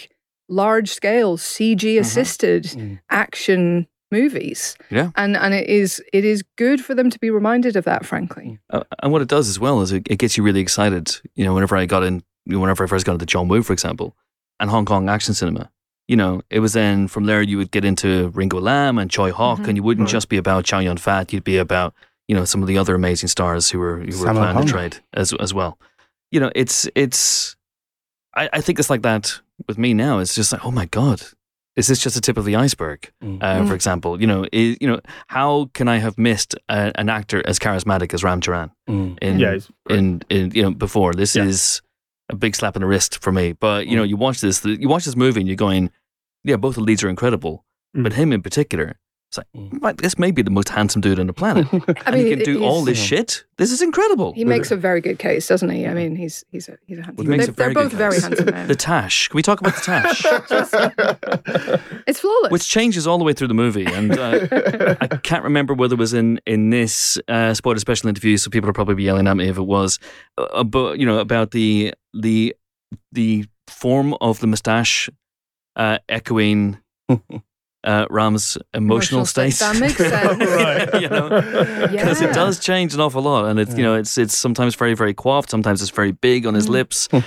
large scale CG assisted Mhm. action movies. Yeah. And and it is it is good for them to be reminded of that, frankly. Uh, and what it does as well is it, it gets you really excited. You know, whenever I got in, whenever I first got into John Woo, for example, and Hong Kong action cinema, you know, it was then from there you would get into Ringo Lam and Tsui Hark, Mhm. and you wouldn't Right. just be about Chow Yun Fat, you'd be about you know some of the other amazing stars who were who were Sammo planning Hung. the trade as as well. You know, it's it's. I, I think it's like that with me now. It's just like, oh my god, is this just the tip of the iceberg? Mm. uh, Mm. for example. You know, i you know, how can I have missed a, an actor as charismatic as Ram Charan Mm. in Yeah, in, in you know before? This Yeah. is a big slap in the wrist for me. But you know, you watch this, you watch this movie, and you're going, yeah, both the leads are incredible, Mm. but him in particular. It's like, Mm. "Right, this may be the most handsome dude on the planet. I and mean, he can it- do all he's- this shit. This is incredible. He makes a very good case, doesn't he? I mean, he's he's a he's a handsome. He makes They're, a very they're good both very handsome men. the Tash. Can we talk about the Tash? it's flawless. Which changes all the way through the movie, and uh, I can't remember whether it was in in this uh, spoiler special interview. So people will probably be yelling at me if it was, uh, but you know about the the the form of the mustache uh, echoing uh, Ram's emotional, Emotional state. state. That makes sense. right. you know, because Yeah. it does change an awful lot, and it's you know it's it's sometimes very very coiffed, sometimes it's very big on his Mm. lips.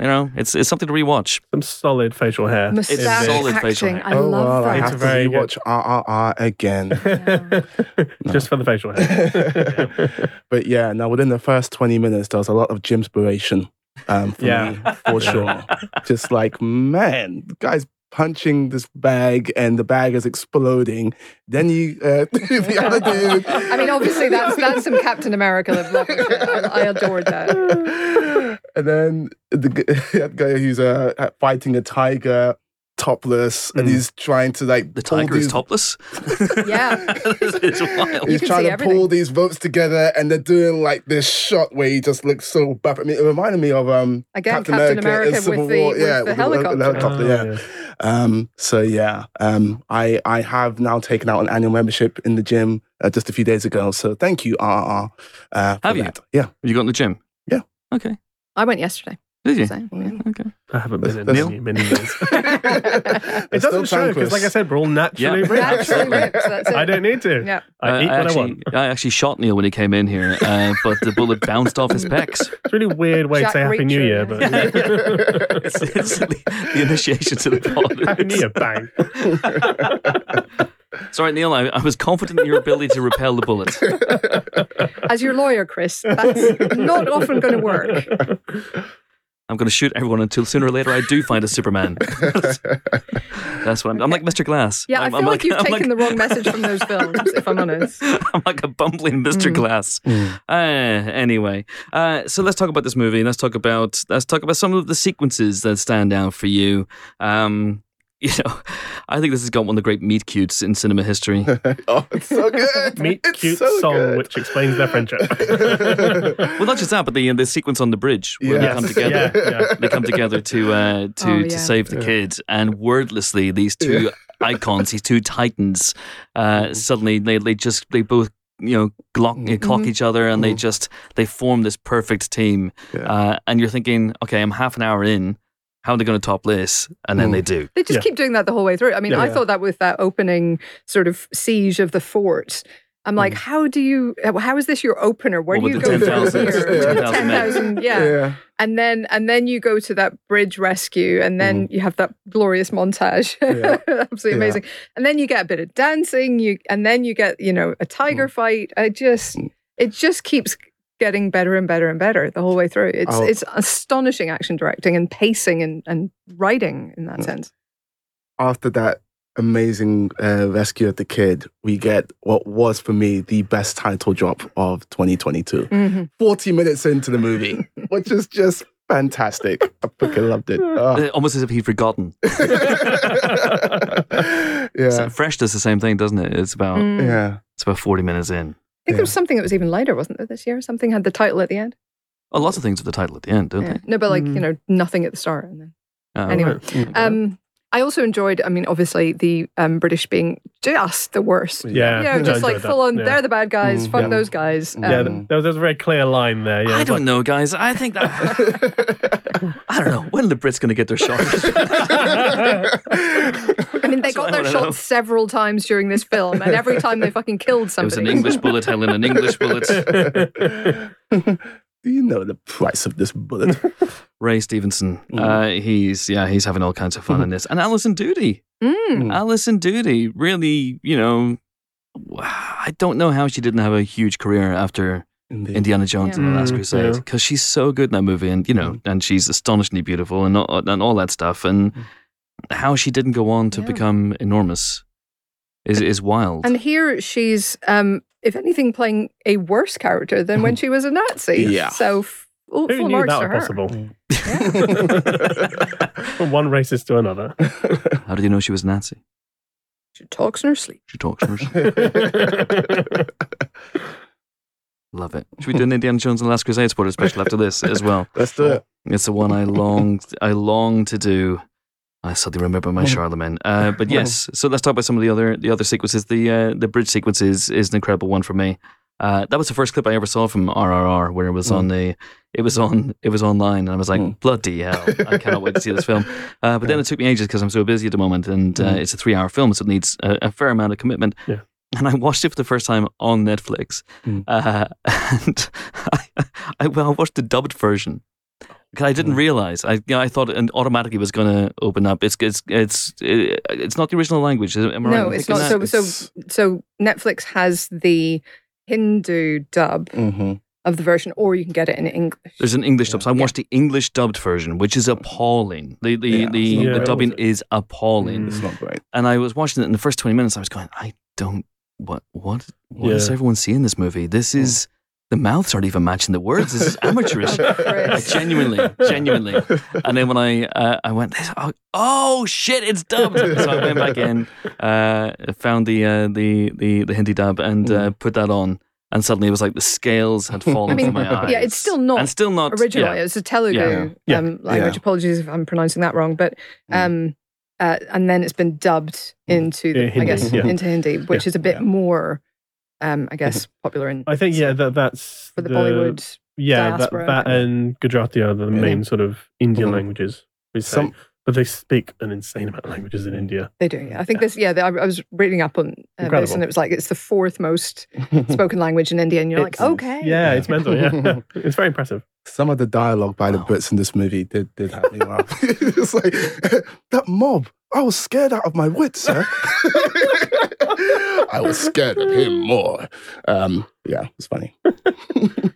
You know, it's it's something to rewatch. Some solid facial hair. Mustache It's solid acting. facial hair. I oh, love well, I that. It's have very to good. rewatch RRR again. Just for the facial hair. but yeah, now within the first 20 minutes, there was a lot of Jimspiration um, for Yeah. me, for sure. Just like, man, the guy's punching this bag and the bag is exploding. Then you, uh, the other dude. I mean, obviously, that's that's some Captain America I adored that. and then the that guy who's uh, fighting a tiger topless and Mm. he's trying to like The pull tiger is topless. Yeah. it's, it's wild. He's trying to everything. pull these ropes together, and they're doing like this shot where he just looks so buff. I mean, it reminded me of um Again, Captain, Captain America, in America Civil with the- War. with yeah, the with helicopter. helicopter, Oh, yeah. Um, so yeah, um, I I have now taken out an annual membership in the gym uh, just a few days ago. So thank you, RRR. Uh, for Have you? that. Yeah. You got in the gym? Yeah. Okay. I went yesterday. Did you? So, yeah. Okay. I haven't been in That's- many, many years. it doesn't show because, like I said, we're all naturally Yeah. ripped. Naturally ripped, that's it. I don't need to. Yeah. I Uh, eat when actually, I want. I actually shot Neel when he came in here, uh, but the bullet bounced off his pecs. It's a really weird way Jack to say Happy New Reacher, Year, yeah. but It's, it's the, the initiation to the pod. Happy New Year, bang. Sorry, Neel. I, I was confident in your ability to repel the bullet. As your lawyer, Chris, that's not often going to work. I'm going to shoot everyone until sooner or later I do find a Superman. That's what I'm. I'm like Mr. Glass. Yeah, I I'm, feel I'm like you've I'm taken the wrong message from those films, if I'm honest. I'm like a bumbling Mr. Mm. Glass. Mm. Uh, anyway, uh, so let's talk about this movie. Let's talk about let's talk about some of the sequences that stand out for you. Um, you know, I think this has got one of the great meet cutes in cinema history. oh, it's so good. Meet it's cute so song good. which explains their friendship. well, not just that, but the the sequence on the bridge where Yes. they come together. Yeah, yeah. They come together to uh, to Oh, to save the Yeah. kid, and wordlessly, these two icons, these two titans, uh, Mhm. suddenly they they just they both you know glock, Mhm. clock each other, and they Mhm. just they form this perfect team. Yeah. Uh, and you're thinking, okay, I'm half an hour in. How are they going to top this? And then Mm. they do. They just Yeah. keep doing that the whole way through. I mean, Yeah. I Yeah. thought that with that opening sort of siege of the fort. I'm like, Mm. how do you? How is this your opener? Where What do you with go the from 10,000 here? 10,000 Ten men. yeah. And then and then you go to that bridge rescue, and then you have that glorious montage, Yeah. absolutely Yeah. amazing. And then you get a bit of dancing, you and then you get you know a tiger fight. I just Mm. it just keeps getting better and better and better the whole way through. It's Oh. it's astonishing action directing and pacing and and writing in that Mm. sense. After that amazing uh, rescue of the kid, we get what was for me the best title drop of 2022. Mhm. 40 minutes into the movie, which is just fantastic. I fucking loved it. Oh. Almost as if he'd forgotten. yeah. So Fresh does the same thing, doesn't it? It's about Mm. yeah. it's about forty minutes in. I think there was something that was even later, wasn't there, this year? Something had the title at the end. Oh, lots of things with the title at the end, don't Yeah. they? No, but like, Mm. you know, nothing at the start. And then. Oh, Anyway. right. Mm. Um, I also enjoyed, I mean, obviously, the um, British being just the worst. Yeah, You know, just like enjoyed that, full on, yeah. they're the bad guys, Mm, fuck yeah. those guys. Um, Yeah, there was, there was a very clear line there. Yeah, I don't like- know, guys. I think that I don't know when are the Brits going to get their shot. I mean, they So got their don't shots know. several times during this film, and every time they fucking killed It was an English bullet, Helen, an English bullet. Do you know the price of this bullet? Ray Stevenson, Mm. uh, he's yeah, he's having all kinds of fun in this. And Alison Doody, Mm. Mm. Alison Doody, really, you know, I don't know how she didn't have a huge career after Indeed. Indiana Jones and the Last Mm, Crusade yeah. because she's so good in that movie, and you know, and she's astonishingly beautiful and all, and all that stuff, and how she didn't go on to Yeah. become enormous is is wild. And here she's, um, if anything, playing a worse character than when she was a Nazi. Yeah. So f- full, Who full knew marks that to was possible? From one racist to another. how did you know she was Nazi? She talks in her sleep. She talks. to her. Love it. Should we do an Indiana Jones and the Last Crusade supporter special after this as well? Let's do it. It's the one I long I long to do. I suddenly remember my Charlemagne. Uh, but yes, so let's talk about some of the other the other sequences. The uh, the bridge sequence is, is an incredible one for me. Uh, that was the first clip I ever saw from RRR, where it was on the it was on it was online, and I was like, Mm. bloody hell! I cannot wait to see this film. Uh, but then it took me ages because I'm so busy at the moment, and uh, Mm. it's a three hour film, so it needs a, a fair amount of commitment. Yeah. And I watched it for the first time on Netflix, Mm. uh, and I, I, well, I watched the dubbed version. Cause I didn't Mm. realize. I, you know, I thought it automatically was going to open up. It's it's it's it's not the original language. Am I No, in it's not. that? So, so, so Netflix has the Hindu dub hmm of the version, or you can get it in English. There's an English dub. So I Yeah. watched the English dubbed version, which is appalling. The the Yeah, the, it's the dubbing is appalling. Mm. It's not great. And I was watching it in the first twenty minutes. I was going, I don't. What what what does Yeah. everyone see in this movie? This is the mouths aren't even matching the words. This is amateurish. Like, genuinely, genuinely. And then when I uh, I went, oh, oh shit, it's dubbed. So I went back in, uh, found the uh, the the the Hindi dub, and uh, put that on. And suddenly it was like the scales had fallen I mean, from my eyes. yeah, it's still not and still not original. yeah. It's a Telugu Yeah. Yeah. Um, language. Yeah. Apologies if I'm pronouncing that wrong, but Mm. um, uh, and then it's been dubbed into, the, Yeah, I guess, yeah. into Hindi, which is a bit Yeah. more, um, I guess, popular in I think yeah, that that's for the, Bollywood. Yeah, that, diaspora. that and Gujarati are the Yeah. main sort of Indian Mhm. languages. We say, Some- but they speak an insane amount of languages in India. They do. Yeah. I think this. Yeah, I, I was reading up on uh, this, and it was like it's the fourth most spoken language in India, and you're like, okay, Yeah, it's mental. Yeah, it's very impressive. Some of the dialogue by the Brits in this movie did did have me laugh. it's like that mob. I was scared out of my wits, sir. I was scared of him more. Um, yeah, it's funny.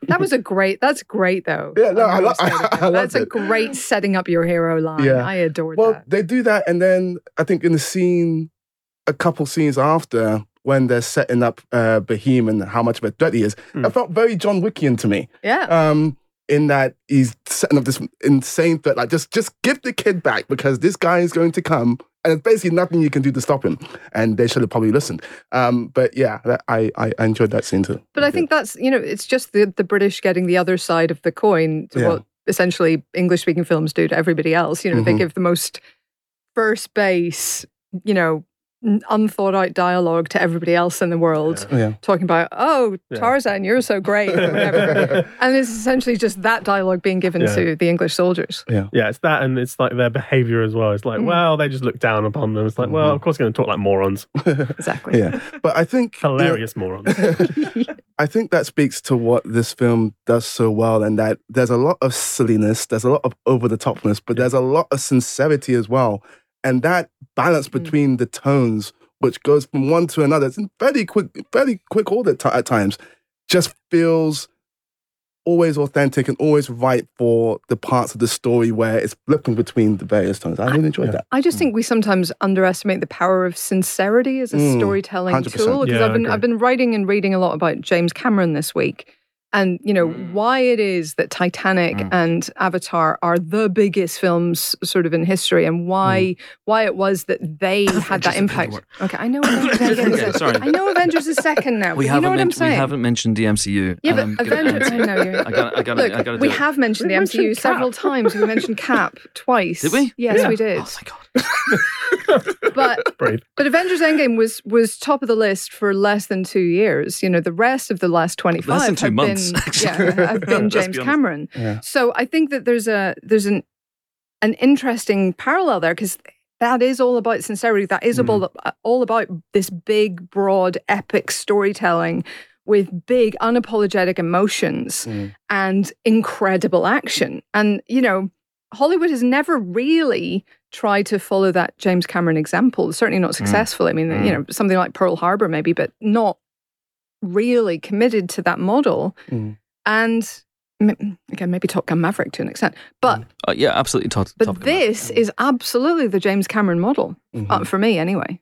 that was a great. That's great though. Yeah, no, I I'm lo- really excited. I loved That's a it. great setting up your hero line. Yeah. I adored Well, that. Well, they do that, and then I think in the scene, a couple scenes after, when they're setting up uh, Bheem and how much of a threat he is, Hmm. it felt very John Wickian to me. Yeah. Um, in that he's setting up this insane threat, like just just give the kid back because this guy is going to come, and it's basically nothing you can do to stop him. And they should have probably listened. Um, but yeah, that, I, I enjoyed that scene too. But I think that's you know it's just the the British getting the other side of the coin to Yeah. what essentially English speaking films do to everybody else. You know, they Mhm. give the most first base, you know, unthought out dialogue to everybody else in the world, yeah. talking about oh Yeah. Tarzan, you're so great, or whatever. and it's essentially just that dialogue being given Yeah. to the English soldiers. Yeah, yeah it's that, and it's like their behavior as well. It's like, Mm. well, they just look down upon them. It's like, well, Mhm. of course, they're going to talk like morons, Exactly. yeah. But I think you know, hilarious morons. I think that speaks to what this film does so well, and that there's a lot of silliness, there's a lot of over the topness, but there's a lot of sincerity as well. And that balance Mm. between the tones, which goes from one to another, it's very quick, fairly quick order t- at times, just feels always authentic and always right for the parts of the story where it's flipping between the various tones. I really enjoyed Yeah. that. I just think we sometimes underestimate the power of sincerity as a Mm, storytelling 100%. tool. Because Yeah, I've been. I've been writing and reading a lot about James Cameron this week, and you know Mm. why it is that Titanic Mm. and Avatar are the biggest films sort of in history, and why Mm. why it was that they had that is a big impact. Okay, I know. Avengers sorry. I know Avengers is second now. We haven't know what I'm men- saying? we haven't mentioned the MCU. Yeah, but Avengers. I know you. I got I got Look, I got we have mentioned We the mentioned MCU several times. We mentioned Cap twice. Did we? Yes, Yeah. we did. Oh, thank God. But Breathe. But Avengers Endgame was was top of the list for less than two years. You know, the rest of the last twenty five Less than two have months, been yeah have been James. Cameron. Yeah. So I think that there's a there's an an interesting parallel there because that is all about sincerity. That is Mm. all, all about this big, broad, epic storytelling with big, unapologetic emotions Mm. and incredible action. And, you know, Hollywood has never really tried to follow that James Cameron example. Certainly not successful. I mean, Mm. you know, something like Pearl Harbor, maybe, but not really committed to that model. Mm. And again, maybe Top Gun Maverick to an extent. But Uh, yeah, absolutely. Top, but Top this is absolutely the James Cameron model Mhm. uh, for me, anyway.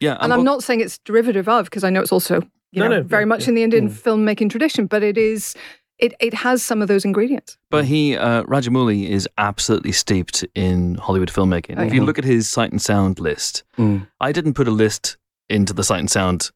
yeah, And I'm not saying it's derivative of, because I know it's also you No, know no, very yeah, much yeah. in the Indian Mm. filmmaking tradition, but it is it it has some of those ingredients. But he, uh, Rajamouli, is absolutely steeped in Hollywood filmmaking. Oh, If you look at his Sight and Sound list, Mm. I didn't put a list into the Sight and Sound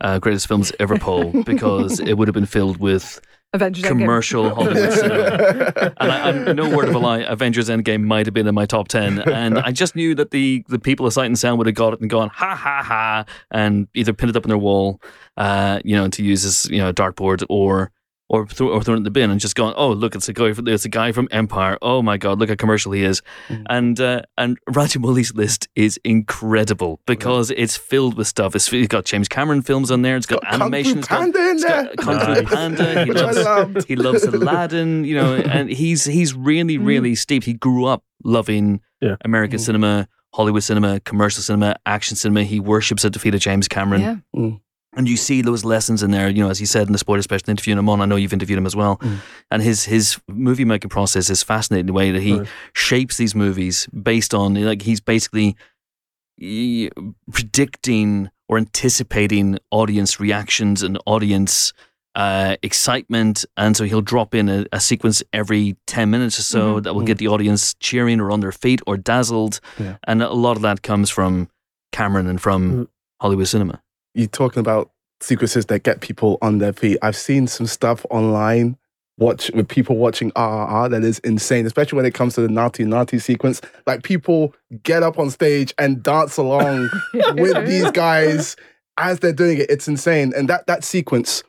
uh, greatest films ever poll because it would have been filled with Avengers Endgame. commercial Hollywood cinema. And I, I'm no word of a lie. Avengers Endgame might have been in my top ten, and I just knew that the the people of Sight and Sound would have got it and gone ha ha ha, and either pinned it up on their wall, uh, you know, to use as you know a dartboard, or or throw, or thrown it in the bin and just gone. Oh, look, it's a guy. From, it's a guy from Empire. Oh my God, look how commercial he is. Mm. And uh, and Rajamouli's list is incredible because it's filled with stuff. It's, it's got James Cameron films on there. It's got, Got Kung Fu animation. It's got, Panda in it's there. got Kung Fu Nice. Panda. He loves loved. he loves Aladdin, you know, and he's he's really, Mm. really steeped. He grew up loving Yeah. American Mm. cinema, Hollywood cinema, commercial cinema, action cinema. He worships at the feet of James Cameron. Yeah. And you see those lessons in there, you know, as he said in the spoiler special interviewing him on. I know you've interviewed him as well. Mm. And his his movie making process is fascinating the way that he Right. shapes these movies based on like he's basically predicting or anticipating audience reactions and audience uh, excitement, and so he'll drop in a, a sequence every ten minutes or so Mhm. that will get the audience cheering or on their feet or dazzled, Yeah. and a lot of that comes from Cameron and from Mm. Hollywood cinema. You're talking about sequences that get people on their feet. I've seen some stuff online watch with people watching RRR that is insane, especially when it comes to the Naatu Naatu sequence. Like people get up on stage and dance along with these guys as they're doing it. It's insane. And that that sequence,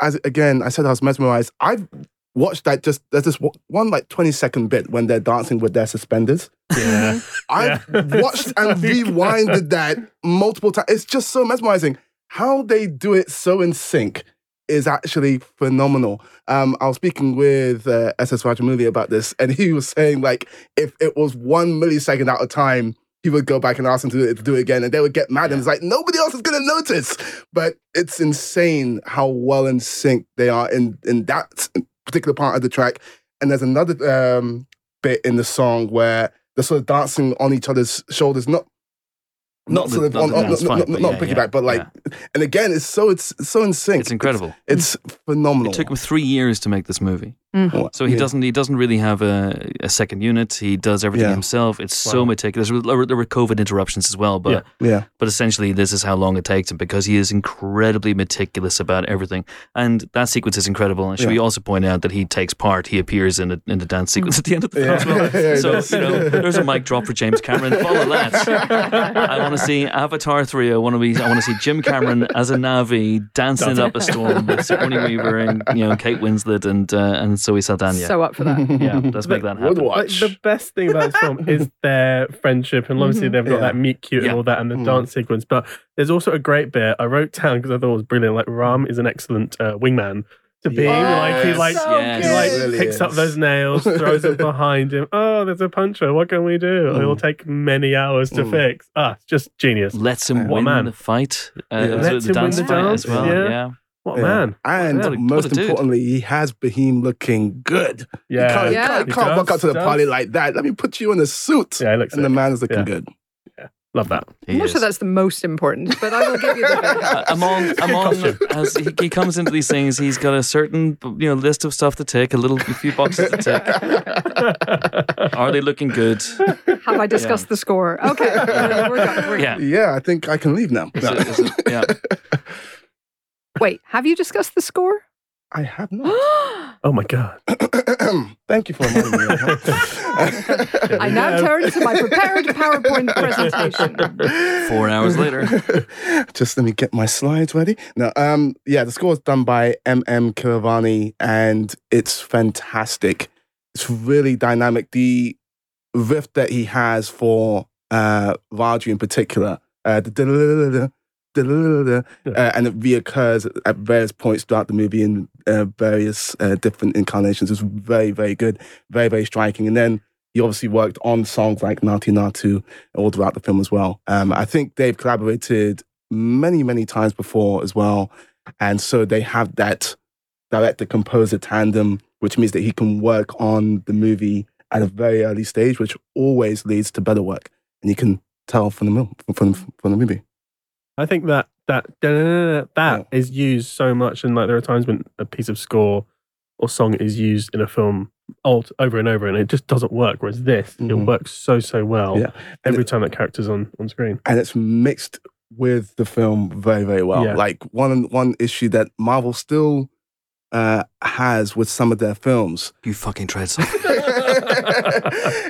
as again, I said I was mesmerized. I've watched that just there's this one- like 20 second bit when they're dancing with their suspenders. Yeah. I've Yeah. watched and rewinded that multiple times. It's just so mesmerizing. How they do it so in sync is actually phenomenal. Um, I was speaking with uh, SS Rajamouli about this, and he was saying like if it was one millisecond out of time, he would go back and ask them to do it, to do it again, and they would get mad. And it's like nobody else is going to notice. But it's insane how well in sync they are in in that particular part of the track. And there's another um, bit in the song where they're sort of dancing on each other's shoulders, not not, the- sort of not on, not, fight, not, but not yeah, piggyback, yeah, but like, yeah. and again, it's so it's so in sync. It's incredible. It's, phenomenal. It took him three years to make this movie. What? So he Yeah. doesn't he doesn't really have a, a second unit. He does everything Yeah. himself. It's so meticulous. There were, there were COVID interruptions as well, but Yeah. Yeah, but essentially this is how long it takes him because he is incredibly meticulous about everything. And that sequence is incredible. And should we also point out that he takes part? He appears in a, in the dance sequence at the end of the film. Yeah. as well. Yeah, so does. you know, there's a mic drop for James Cameron. Follow that. I want to see Avatar three. I want to be. I want to see Jim Cameron as a Na'vi dancing it up a storm with Sigourney Weaver and you know Kate Winslet and uh, and Zoe Saldana. So up for that. yeah, let's make that happen. Like, watch. the best thing about this film is their friendship, and obviously Mhm. they've got Yeah. that meet cute Yeah. and all that, and the Mm. dance sequence. But there's also a great bit I wrote down because I thought it was brilliant. Like Ram is an excellent uh, wingman to be. Like he like so Yes. he like Really picks up those nails, throws them behind him. Oh, there's a puncher. What can we do? Mm. It'll take many hours to Mm. fix. Ah, just genius. Lets him Yeah. win man? the fight. Uh, Yeah. the- Lets the him win dance the fight dance, as well. yeah. Yeah. What a Yeah. man. And What a- what most a dude. importantly, he has Bheem looking good. Yeah. You can't, you Yeah. can't, He can't walk does, up to the does. party like that. Let me put you in a suit. Yeah, he looks and the sick. man is looking Yeah. good. Yeah. Love that. I'm not sure that's the most important, but I will give you the Uh, among among as he, he comes into these things, he's got a certain you know list of stuff to tick, a little a few boxes to tick. Are they looking good? Have I discussed the score? Okay, we're, we're done. We're Yeah. Yeah, I think I can leave now. Is it- is it- yeah. Wait, have you discussed the score? I have not. oh my god. Thank you for reminding me. I now turn to my prepared PowerPoint presentation. Four hours later. Just let me get my slides ready. No, um, yeah, the score is done by M.M. Keeravani, and it's fantastic. It's really dynamic. The riff that he has for uh, Raju in particular, uh, the uh, and it reoccurs at various points throughout the movie in uh, various uh, different incarnations. It's very, very good, very, very striking. And then he obviously worked on songs like Naatu Naatu all throughout the film as well. Um, I think they've collaborated many, many times before as well. And so they have that director composer tandem, which means that he can work on the movie at a very early stage, which always leads to better work. And you can tell from the, from, from the movie. I think that that that is used so much, and like there are times when a piece of score or song is used in a film alt over and over, and it just doesn't work. Whereas this, it Mhm. works so so well Yeah. every time that character's on on screen. and it's mixed with the film very very well Yeah. like one one issue that marvel still uh, has with some of their films You fucking tried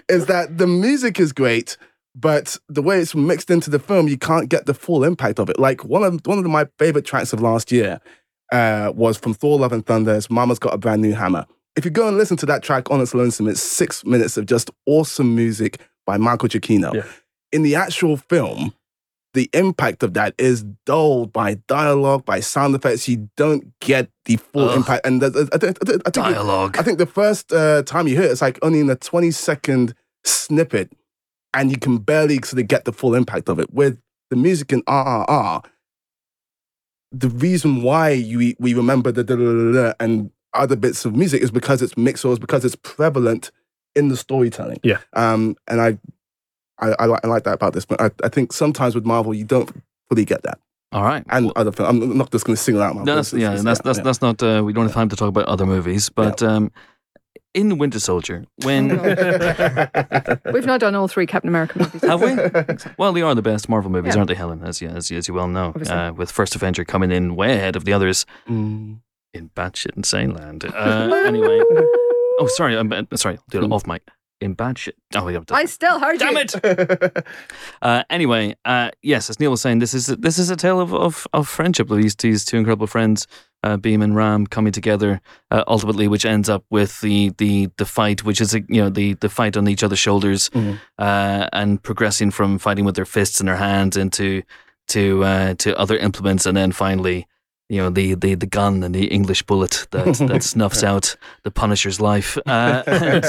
is that the music is great but the way it's mixed into the film you can't get the full impact of it like one of one of my favorite tracks of last year uh, was from thor love and thunder it's mama's got a brand new hammer if you go and listen to that track on its lonesome it's six minutes of just awesome music by michael giacchino Yeah. in the actual film the impact of that is dulled by dialogue, by sound effects. You don't get the full Ugh. impact. And the, I, think- I think, Dialogue. I think the first uh, time you hear it, it's like only in a 20 second snippet, and you can barely sort of get the full impact of it. With the music in RRR, the reason why you, we remember the da, da, da, da, and other bits of music is because it's mixed or it's because it's prevalent in the storytelling. Yeah. Um, and I, I, I, like, I like that about this, but I, I think sometimes with Marvel, you don't fully get that. All right. And other films, I'm not just going to single out Marvel. No, that's, yeah, it's- that's that's yeah. that's not. Uh, we don't have time to talk about other movies, but um, in the Winter Soldier, when We've not done all three Captain America movies. have we? Well, they are the best Marvel movies, Yeah. aren't they, Helen? As you as you, as you well know, uh, with First Avenger coming in way ahead of the others Mm. in batshit insane land. Uh, anyway, oh sorry, I'm sorry. I'll do it off mic. In bad shit. Oh, yeah. I still heard Damn you. it! Uh, anyway, uh, yes, as Neel was saying, this is this is a tale of of, of friendship. These these two incredible friends, uh, Bheem and Ram, coming together uh, ultimately, which ends up with the the the fight, which is a, you know the the fight on each other's shoulders, Mhm. uh, and progressing from fighting with their fists and their hands into to uh, to other implements, and then finally. You know the, the, the gun and the English bullet that, that snuffs out the Punisher's life. Uh, and,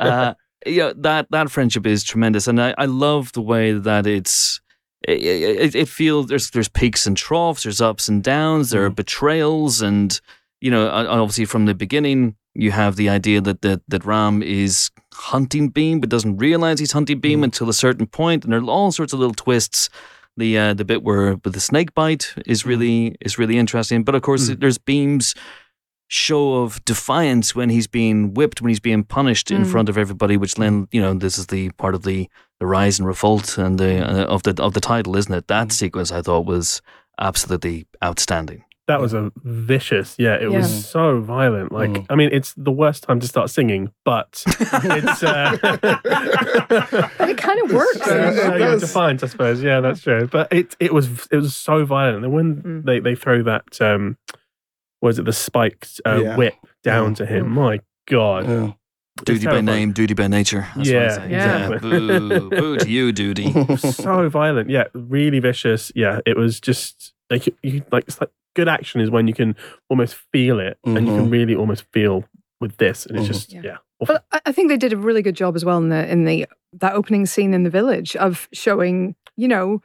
uh, yeah, that that friendship is tremendous, and I, I love the way that it's. It, it, it feels there's there's peaks and troughs, there's ups and downs, there are betrayals, and you know, obviously from the beginning you have the idea that that, that Ram is hunting Bheem, but doesn't realize he's hunting Bheem until a certain point, and there are all sorts of little twists. The uh, the bit where with the snake bite is really is really interesting, but of course there's Bheem's show of defiance when he's being whipped, when he's being punished in Mm. front of everybody. Which then you know this is the part of the the rise and revolt and the uh, of the of the title, isn't it? That sequence I thought was absolutely outstanding. That was a vicious, yeah. It Yeah. was so violent. Like, Mm. I mean, it's the worst time to start singing, but it's. Uh, it kind of works. Yeah, Uh, it yeah, does. I suppose. Yeah, that's true. But it it was it was so violent. And when Mm. they, they throw that um, was it the spiked uh, Yeah. whip down Yeah. to him? My God, Yeah. It's Duty by name, duty by nature. That's what I Yeah, say. Yeah. Boo, boo to you, duty. so violent. Yeah, really vicious. Yeah, it was just like you, you like it's like good action is when you can almost feel it, and you can Mhm. really almost feel with this, and it's Mhm. just Yeah. yeah. awful. But I- I think they did a really good job as well in the in the that opening scene in the village of showing, you know,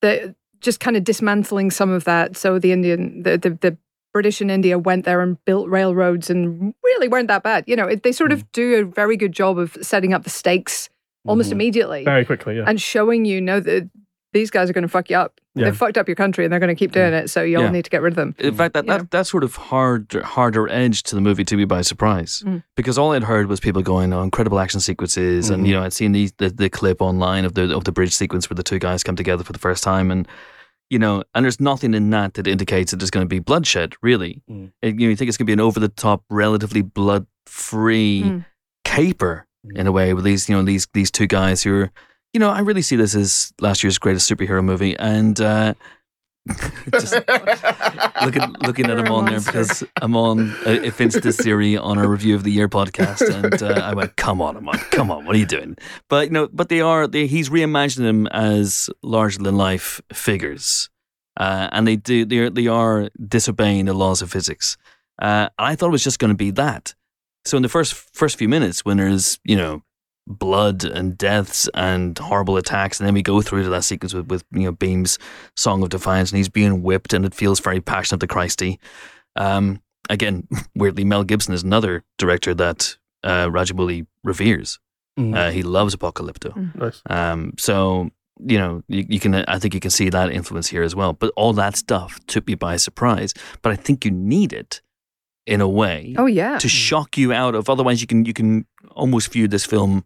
the just kind of dismantling some of that. So the Indian, the the, the British and India went there and built railroads and really weren't that bad. You know, it, they sort Mm. of do a very good job of setting up the stakes almost Mhm. immediately Very quickly, yeah. and showing you know that these guys are going to fuck you up. Yeah. They've fucked up your country and they're going to keep doing it. So you'll Yeah. need to get rid of them. In fact, that, that that sort of hard harder edge to the movie took me by surprise Mm. because all I'd heard was people going, "Oh, incredible action sequences," and Mhm. you know, I'd seen the, the the clip online of the of the bridge sequence where the two guys come together for the first time, and you know, and there's nothing in that that indicates that there's going to be bloodshed. Really, Mm. It- you, know, you think it's going to be an over the top, relatively blood free Mm. caper in a way with these you know these these two guys who are. You know, I really see this as last year's greatest superhero movie, and uh, just looking looking at You're him on there because I'm on uh, if Insta Siri on our review of the year podcast, and uh, I went, "Come on, Amon, come on, what are you doing?" But you know, but they are they, he's reimagining them as larger than life figures, uh, and they do they are, they are disobeying the laws of physics. Uh, I thought it was just going to be that. So in the first first few minutes, when there's you know blood and deaths and horrible attacks, and then we go through to that sequence with, with you know Bheem's song of defiance, and he's being whipped, and it feels very passionate to Christy. Um, again, weirdly, Mel Gibson is another director that uh, Rajamouli reveres. Mm. Uh, he loves Apocalypto. nice. Um, so you know, you, you can. I think you can see that influence here as well. But all that stuff took me by surprise. But I think you need it in a way Oh, yeah. to shock you out of. Otherwise, you can you can almost view this film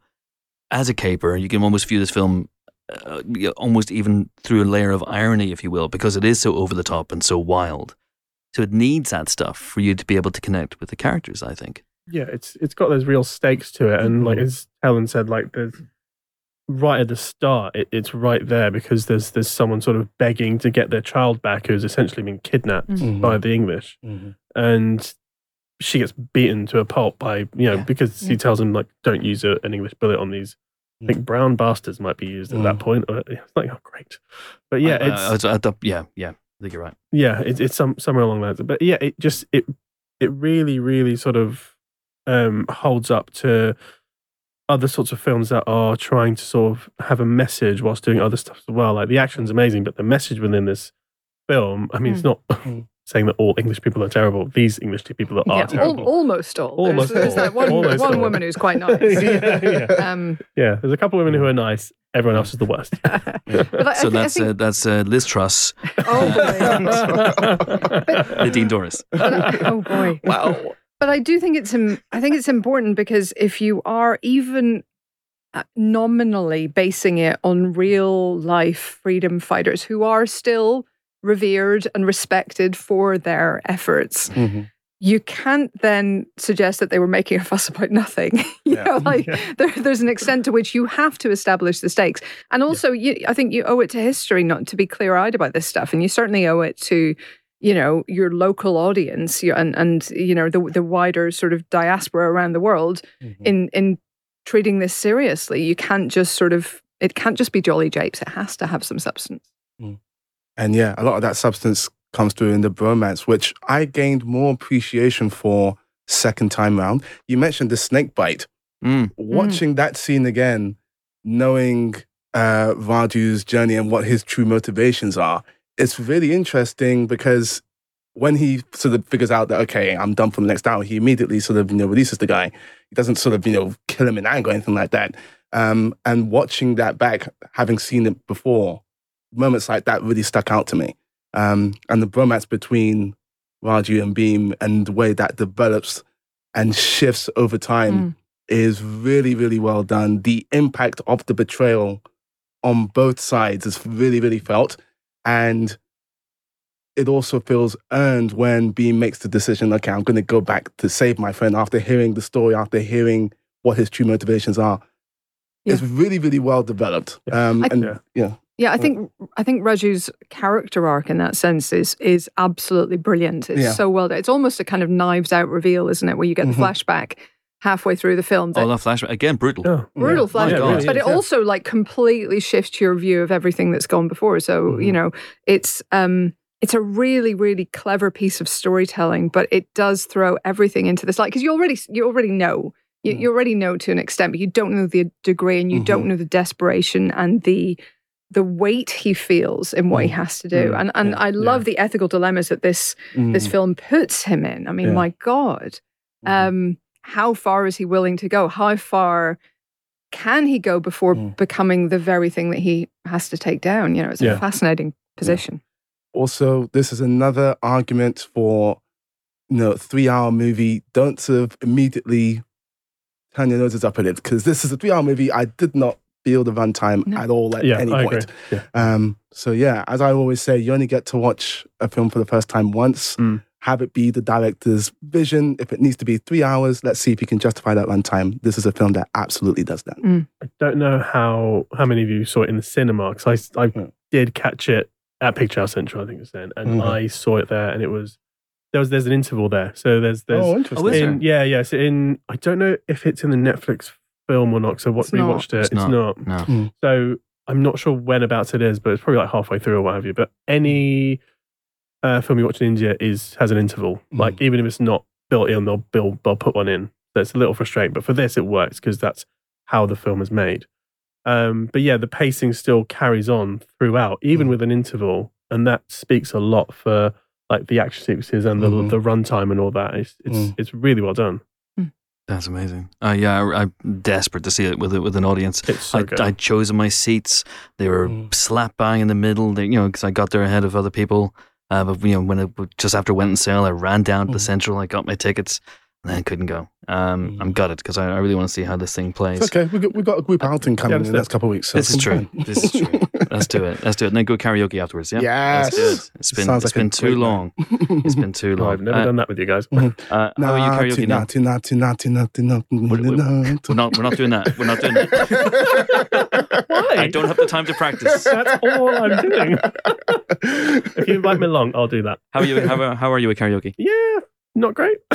as a caper. You can almost view this film uh, almost even through a layer of irony, if you will, because it is so over the top and so wild. So it needs that stuff for you to be able to connect with the characters. I think. yeah, it's it's got those real stakes to it, and like as Helen said, like there's right at the start, it, it's right there because there's there's someone sort of begging to get their child back who's essentially been kidnapped Mhm. by the English, Mhm. and she gets beaten to a pulp by you know Yeah. because he tells him like don't use a, an English bullet on these. I think brown bastards might be used at that Mm. point. It's like oh great, but yeah, Uh, it's uh, at the- yeah, yeah. I think you're right. yeah it, it's some somewhere along that. but yeah it just it it really really sort of um holds up to other sorts of films that are trying to sort of have a message whilst doing other stuff as well like the action's amazing but the message within this film i mean it's not Mm. Saying that all english people are terrible these english people that are yeah, al- almost all. Almost there's, there's that one, Almost one all. woman who's quite nice. yeah, yeah. Um, yeah there's a couple of women who are nice everyone else is the worst but I, So I, that's think, uh, that's uh, Liz Truss, oh boy, Nadine Dorries. oh boy. Wow. But I do think it's im- I think it's important because if you are even uh, nominally basing it on real life freedom fighters who are still revered and respected for their efforts, Mhm. you can't then suggest that they were making a fuss about nothing. you Yeah. know, like there, there's an extent to which you have to establish the stakes, and also you, I think you owe it to history not to be clear-eyed about this stuff, and you certainly owe it to you know your local audience and and you know the the wider sort of diaspora around the world Mhm. in in treating this seriously. You can't just sort of it can't just be jolly japes. It has to have some substance. And yeah, a lot of that substance comes through in the bromance, which I gained more appreciation for second time round. You mentioned the snake bite. Mm. Watching that scene again, knowing uh, Raju's journey and what his true motivations are, it's really interesting because when he sort of figures out that okay, I'm done for the next hour, he immediately sort of you know releases the guy. He doesn't sort of you know kill him in anger or anything like that. Um, and watching that back, having seen it before, moments like that really stuck out to me. Um, and the bromance between Raju and Bheem and the way that develops and shifts over time is really, really well done. The impact of the betrayal on both sides is really, really felt. And it also feels earned when Bheem makes the decision, okay, I'm going to go back to save my friend after hearing the story, after hearing what his true motivations are. It's really, really well developed. Um, I- and Yeah. yeah. Yeah, I think I think Raju's character arc in that sense is is absolutely brilliant. It's Yeah. so well done. It's almost a kind of knives out reveal, isn't it? Where you get Mhm. the flashback halfway through the film. That Oh, that flashback again, brutal. Oh, brutal yeah. flashback, Yeah, it really but it yeah. also like completely shifts your view of everything that's gone before. So Mhm. you know, it's um, it's a really really clever piece of storytelling, but it does throw everything into this light because you already you already know. You, Mhm. you already know to an extent, but you don't know the degree and you don't Mhm. know the desperation and the the weight he feels in what he Mm. has to do. Mm. And and Yeah. I love the ethical dilemmas that this this Mm. film puts him in. I mean, Yeah. my God. Mhm. Um, how far is he willing to go? How far can he go before Mm. becoming the very thing that he has to take down? You know, it's Yeah. a fascinating position. also, this is another argument for you know three hour movie. Don't sort of immediately turn your noses up at it because this is a three hour movie. I did not feel the runtime No. at all at Yeah, any I point. Yeah. Um, so yeah, as I always say, you only get to watch a film for the first time once. Mm. Have it be the director's vision. If it needs to be three hours, let's see if you can justify that runtime. This is a film that absolutely does that. I don't know how how many of you saw it in the cinema because I, I Yeah. did catch it at Picture House Central, I think it's then, and Mhm. I saw it there, and it was there was there's an interval there, so there's there's oh, interesting. Is there? in yeah yeah so in I don't know if it's in the Netflix film or not. So what It's we not. watched it, It's it's, not. not. No. So I'm not sure when about it is, but it's probably like halfway through or what have you. But any uh, film you watch in India is has an interval. Mm. Like even if it's not built in, they'll build they'll put one in. So it's a little frustrating. But for this, it works because that's how the film is made. Um, but yeah, the pacing still carries on throughout, even Mm. with an interval, and that speaks a lot for like the action sequences and the Mhm. the runtime and all that. It's it's Mm. it's really well done. That's amazing. Uh, yeah, I, I'm desperate to see it with with an audience. It's so I, good. I'd chosen my seats. They were Mm. slap bang in the middle. They, you know, because I got there ahead of other people. Uh, but you know, when it just after it went on sale, I ran down to the Mm. central. I got my tickets, and then couldn't go. Um, Mm. I'm gutted because I, I really want to see how this thing plays. It's okay. We got, we got a group outing coming in the next couple of weeks. So This is true. This is true. Let's do it. Let's do it. And then go karaoke afterwards. Yeah. Yes. It. It's been Sounds it's like a been too long. It's been too Oh, long. I've never Uh, done that with you guys. Uh, how are you karaoke now? We're, we're- we're not. We're not doing that. We're not doing that. Why? I don't have the time to practice. That's all I'm doing. If you invite me along, I'll do that. How are you? How, are- how are you at karaoke? Yeah, not great.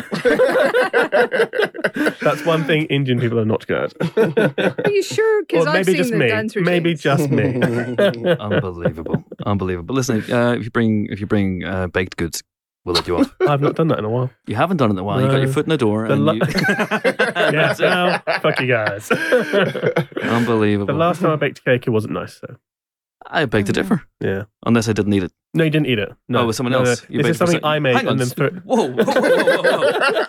That's one thing Indian people are not good at. Are you sure? Because I've maybe seen just the me. dance Maybe routines. just me. Unbelievable, unbelievable. Listen, uh, if you bring if you bring uh, baked goods, we'll let you off. I've not done that in a while. You haven't done it in a while. You got your foot in the door, The and la- you... yeah, That's it. now, fuck you guys. Unbelievable. The unbelievable. last time I baked cake, it wasn't nice. So I beg to differ, yeah. unless I didn't eat it. No, you didn't eat it. No, oh, it was someone No, no. else. You This is for something I made Hang on. and then threw. Whoa, whoa, whoa, whoa, whoa.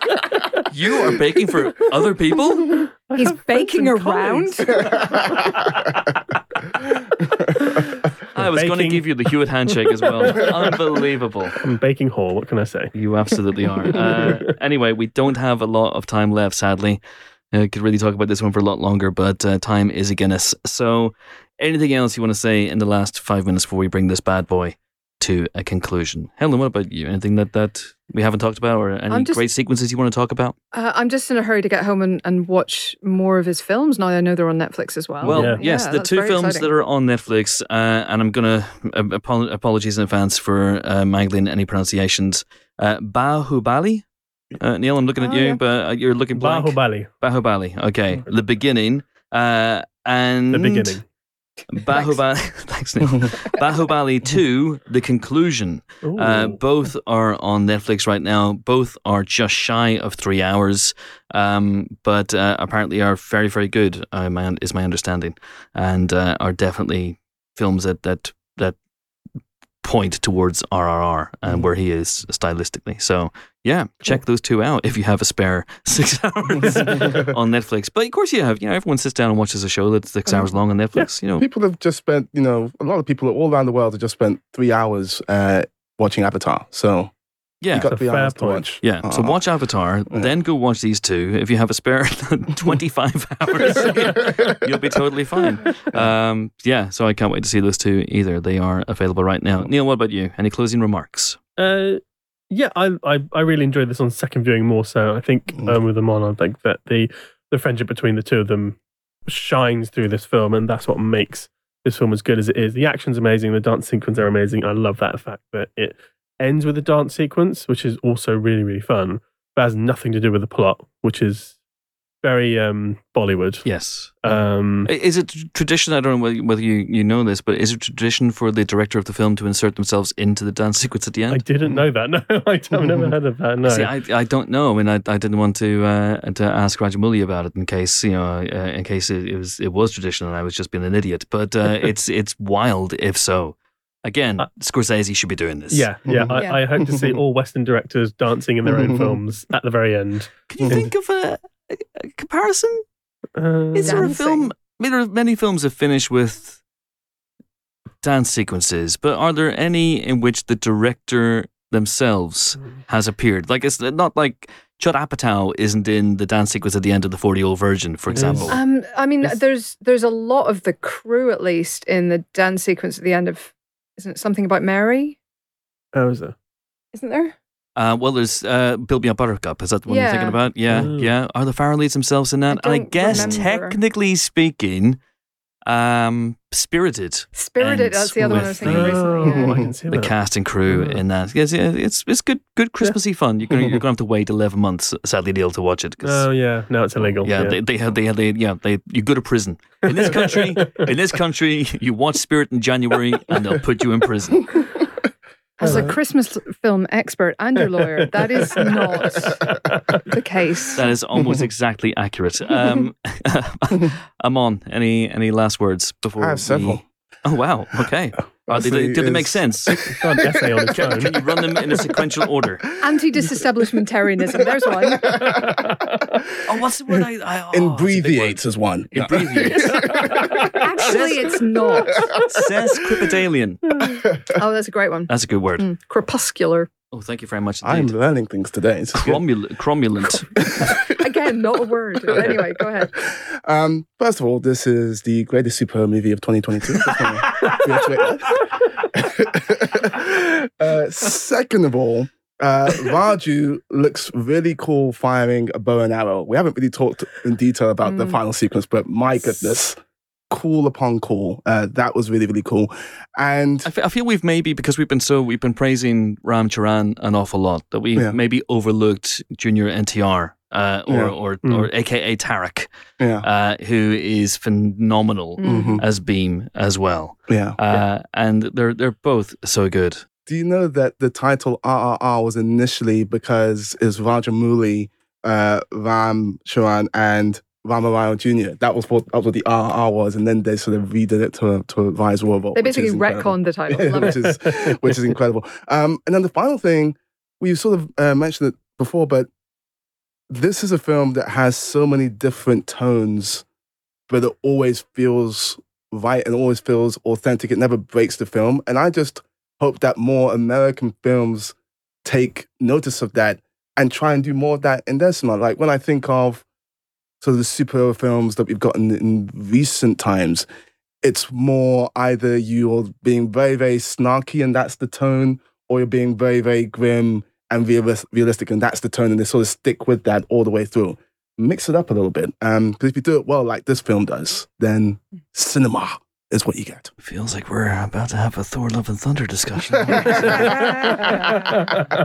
You are baking for other people? He's baking around? I was going to give you the Hewitt handshake as well. Unbelievable. I'm baking hall. What can I say? You absolutely are. Uh, anyway, we don't have a lot of time left, sadly. I could really talk about this one for a lot longer, but uh, time is a Guinness. So, anything else you want to say in the last five minutes before we bring this bad boy to a conclusion? Helen, what about you? Anything that, that we haven't talked about, or any just- great sequences you want to talk about? Uh, I'm just in a hurry to get home and, and watch more of his films now. I know they're on Netflix as well. Well, Yeah. yes, the two films exciting. that are on Netflix, uh, and I'm going to uh, apol- apologies in advance for uh, mangling any pronunciations. Uh, Baahubali. Uh, Neel, I'm looking at Oh, you, yeah. but uh, you're looking blank. Baahubali. Baahubali. Okay, the beginning. Uh, and The beginning. Baahubali. Thanks, Neel. Baahubali two. The conclusion. Uh, both are on Netflix right now. Both are just shy of three hours, um, but uh, apparently are very, very good. Uh, my, is my understanding, and uh, are definitely films that that that point towards RRR and Mhm. where he is stylistically. So yeah, check those two out if you have a spare six hours on Netflix. But of course, you have. You know, everyone sits down and watches a show that's six Um, hours long on Netflix. You know, People have just spent, you know, a lot of people all around the world have just spent three hours uh, watching Avatar. So yeah. you got That's a three fair to watch. Yeah, so Uh, watch Avatar, Yeah. then go watch these two. If you have a spare 25 hours, you'll be totally fine. Um, yeah, so I can't wait to see those two either. They are available right now. Neel, what about you? Any closing remarks? Uh, yeah, I, I I really enjoyed this on second viewing more so. I think Mm. um, with them on, I think that the the friendship between the two of them shines through this film, and that's what makes this film as good as it is. The action's amazing, the dance sequence are amazing. I love that fact that it ends with a dance sequence, which is also really really fun, but has nothing to do with the plot, which is very um, Bollywood. Yes. Um, Is it tradition? I don't know whether, whether you, you know this, but is it tradition for the director of the film to insert themselves into the dance sequence at the end? I didn't know that. No, I, have never heard of that. No. See, I, I don't know. I mean, I, I didn't want to uh, to ask Rajamouli about it in case you know uh, in case it, it was it was traditional and I was just being an idiot. But uh, it's it's wild if so. Again, Uh, Scorsese should be doing this. yeah, yeah. I, Yeah. I hope to see all Western directors dancing in their own films at the very end. Can you think of a, a, a comparison? Uh, Is there a film? I mean, there are many films that finish with dance sequences, but are there any in which the director themselves has appeared? Like it's not like Judd Apatow isn't in the dance sequence at the end of the Forty Year Old Virgin, for example. Um, I mean, there's there's a lot of the crew at least in the dance sequence at the end of, isn't it something about Mary? How is it? Isn't there? Uh, well, there's uh, Build Me a Buttercup. Is that the one you're thinking about? Yeah, Mm. yeah. Are the Farrellies themselves in that? I and I don't guess, remember. technically speaking, um, Spirited, Spirited. That's the other one I with was thinking the- recently. Oh, yeah. I can see the that. cast and crew Oh. in that. Yes, yeah, it's it's good, good Christmassy fun. You're gonna you're gonna have to wait 11 months, sadly, to be able to watch it. 'cause- Oh yeah, no, it's illegal. yeah, they they have they have they yeah they you go to prison in this country. in this country, you watch Spirit in January, and they'll put you in prison. As a Christmas film expert and your lawyer, that is not the case. That is almost exactly accurate. Um, Amon, any any last words before I have several. we- Oh wow, okay. Uh, do, they, Honestly, do they make sense? Got an essay on its Can, own. can you run them in a sequential order? Anti-disestablishmentarianism. There's one. Oh, what's the word? I, I oh, it's a big word. Imbreviates is one. Imbreviates. Actually, it's not. Sesquipedalian. Oh, that's a great one. That's a good word. Mm, Crepuscular. Oh, thank you very much I'm indeed. learning things today. This is. Cromul- cromulent. Again, not a word. But anyway, go ahead. Um, first of all, this is the greatest superhero movie of 2022. Just wanna reiterate that. uh, second of all, uh, Raju looks really cool firing a bow and arrow. We haven't really talked in detail about the Mm. final sequence, but my goodness, cool upon call. Uh, that was really, really cool. And I feel we've maybe because we've been so we've been praising Ram Charan an awful lot that we Yeah. maybe overlooked Junior NTR uh, or Yeah. or Mm. or AKA Tarak, yeah, uh, who is phenomenal Mm. mhm, as Bheem as well, yeah. uh, and they're they're both so good. Do you know that the title RRR was initially because it's Rajamouli, uh, Ram Charan, and Ramarao Jr. That was what that was what the RRR was, and then they sort of redid it to a, to a Rise Warble. They basically retconned the title. Which it. is which is incredible. Um, and then the final thing, we sort of uh, mentioned it before, but this is a film that has so many different tones, but it always feels right and always feels authentic. It never breaks the film, and I just hope that more American films take notice of that and try and do more of that in their cinema. Like when I think of sort of the superhero films that we've gotten in recent times, it's more either you're being very, very snarky and that's the tone, or you're being very, very grim and realis- realistic and that's the tone, and they sort of stick with that all the way through. Mix it up a little bit. Um because if you do it well, like this film does, then cinema is what you get. Feels like we're about to have a Thor: Love and Thunder discussion.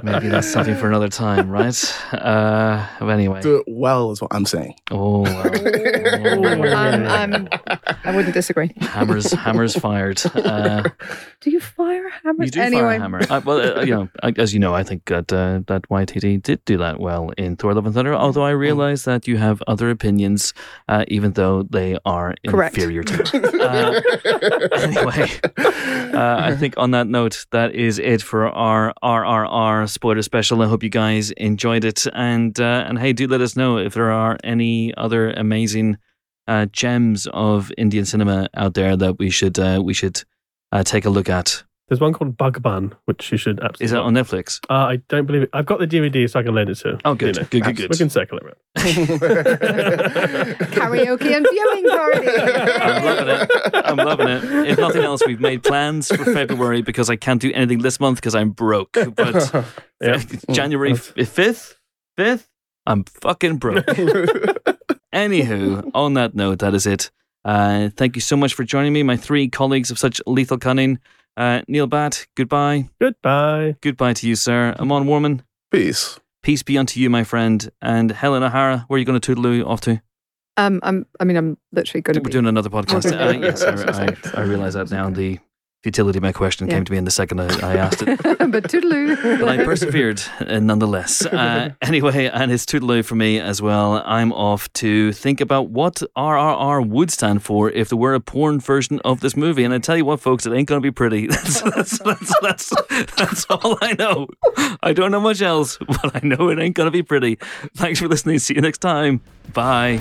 Maybe that's something for another time, right? Uh, anyway. Do it well is what I'm saying. Oh, well. um, um, I wouldn't disagree. hammers, hammers fired. Uh, Do you fire hammers? you do anyway, fire a hammer. Uh, well, uh, you know, I- as you know, I think that uh, that Waititi did do that well in Thor: Love and Thunder. Although I realize that you have other opinions, uh, even though they are Correct. inferior to mine. Uh, anyway, uh, I think on that note, that is it for our RRR spoiler special. I hope you guys enjoyed it, and uh, and hey, do let us know if there are any other amazing uh, gems of Indian cinema out there that we should uh, we should uh, take a look at. There's one called Bug Bun, which you should absolutely. Is that on Netflix? Uh, I don't believe it. I've got the DVD, so I can lend it to. Oh, good, you know. good, good, good. We can circle it. around. karaoke and viewing party. I'm loving it. I'm loving it. If nothing else, we've made plans for February because I can't do anything this month because I'm broke. But Yeah. January fifth, fifth, I'm fucking broke. Anywho, on that note, that is it. Uh, thank you so much for joining me, my three colleagues of such lethal cunning. Uh, Neel Bhatt, goodbye. Goodbye. Goodbye to you, sir. Amon Warmann, Peace. peace be unto you, my friend. And Helen O'Hara, where are you going to toodaloo off to? Um, I'm. I mean, I'm literally going to We're be. doing another podcast. Uh, yes, I, I, I realize that now. The futility of my question Yeah. came to me in the second I, I asked it. but toodaloo. but I persevered uh, nonetheless. Uh, anyway, and it's toodaloo for me as well. I'm off to think about what RRR would stand for if there were a porn version of this movie. And I tell you what, folks, it ain't going to be pretty. That's, that's, that's, that's, that's all I know. I don't know much else, but I know it ain't going to be pretty. Thanks for listening. See you next time. Bye.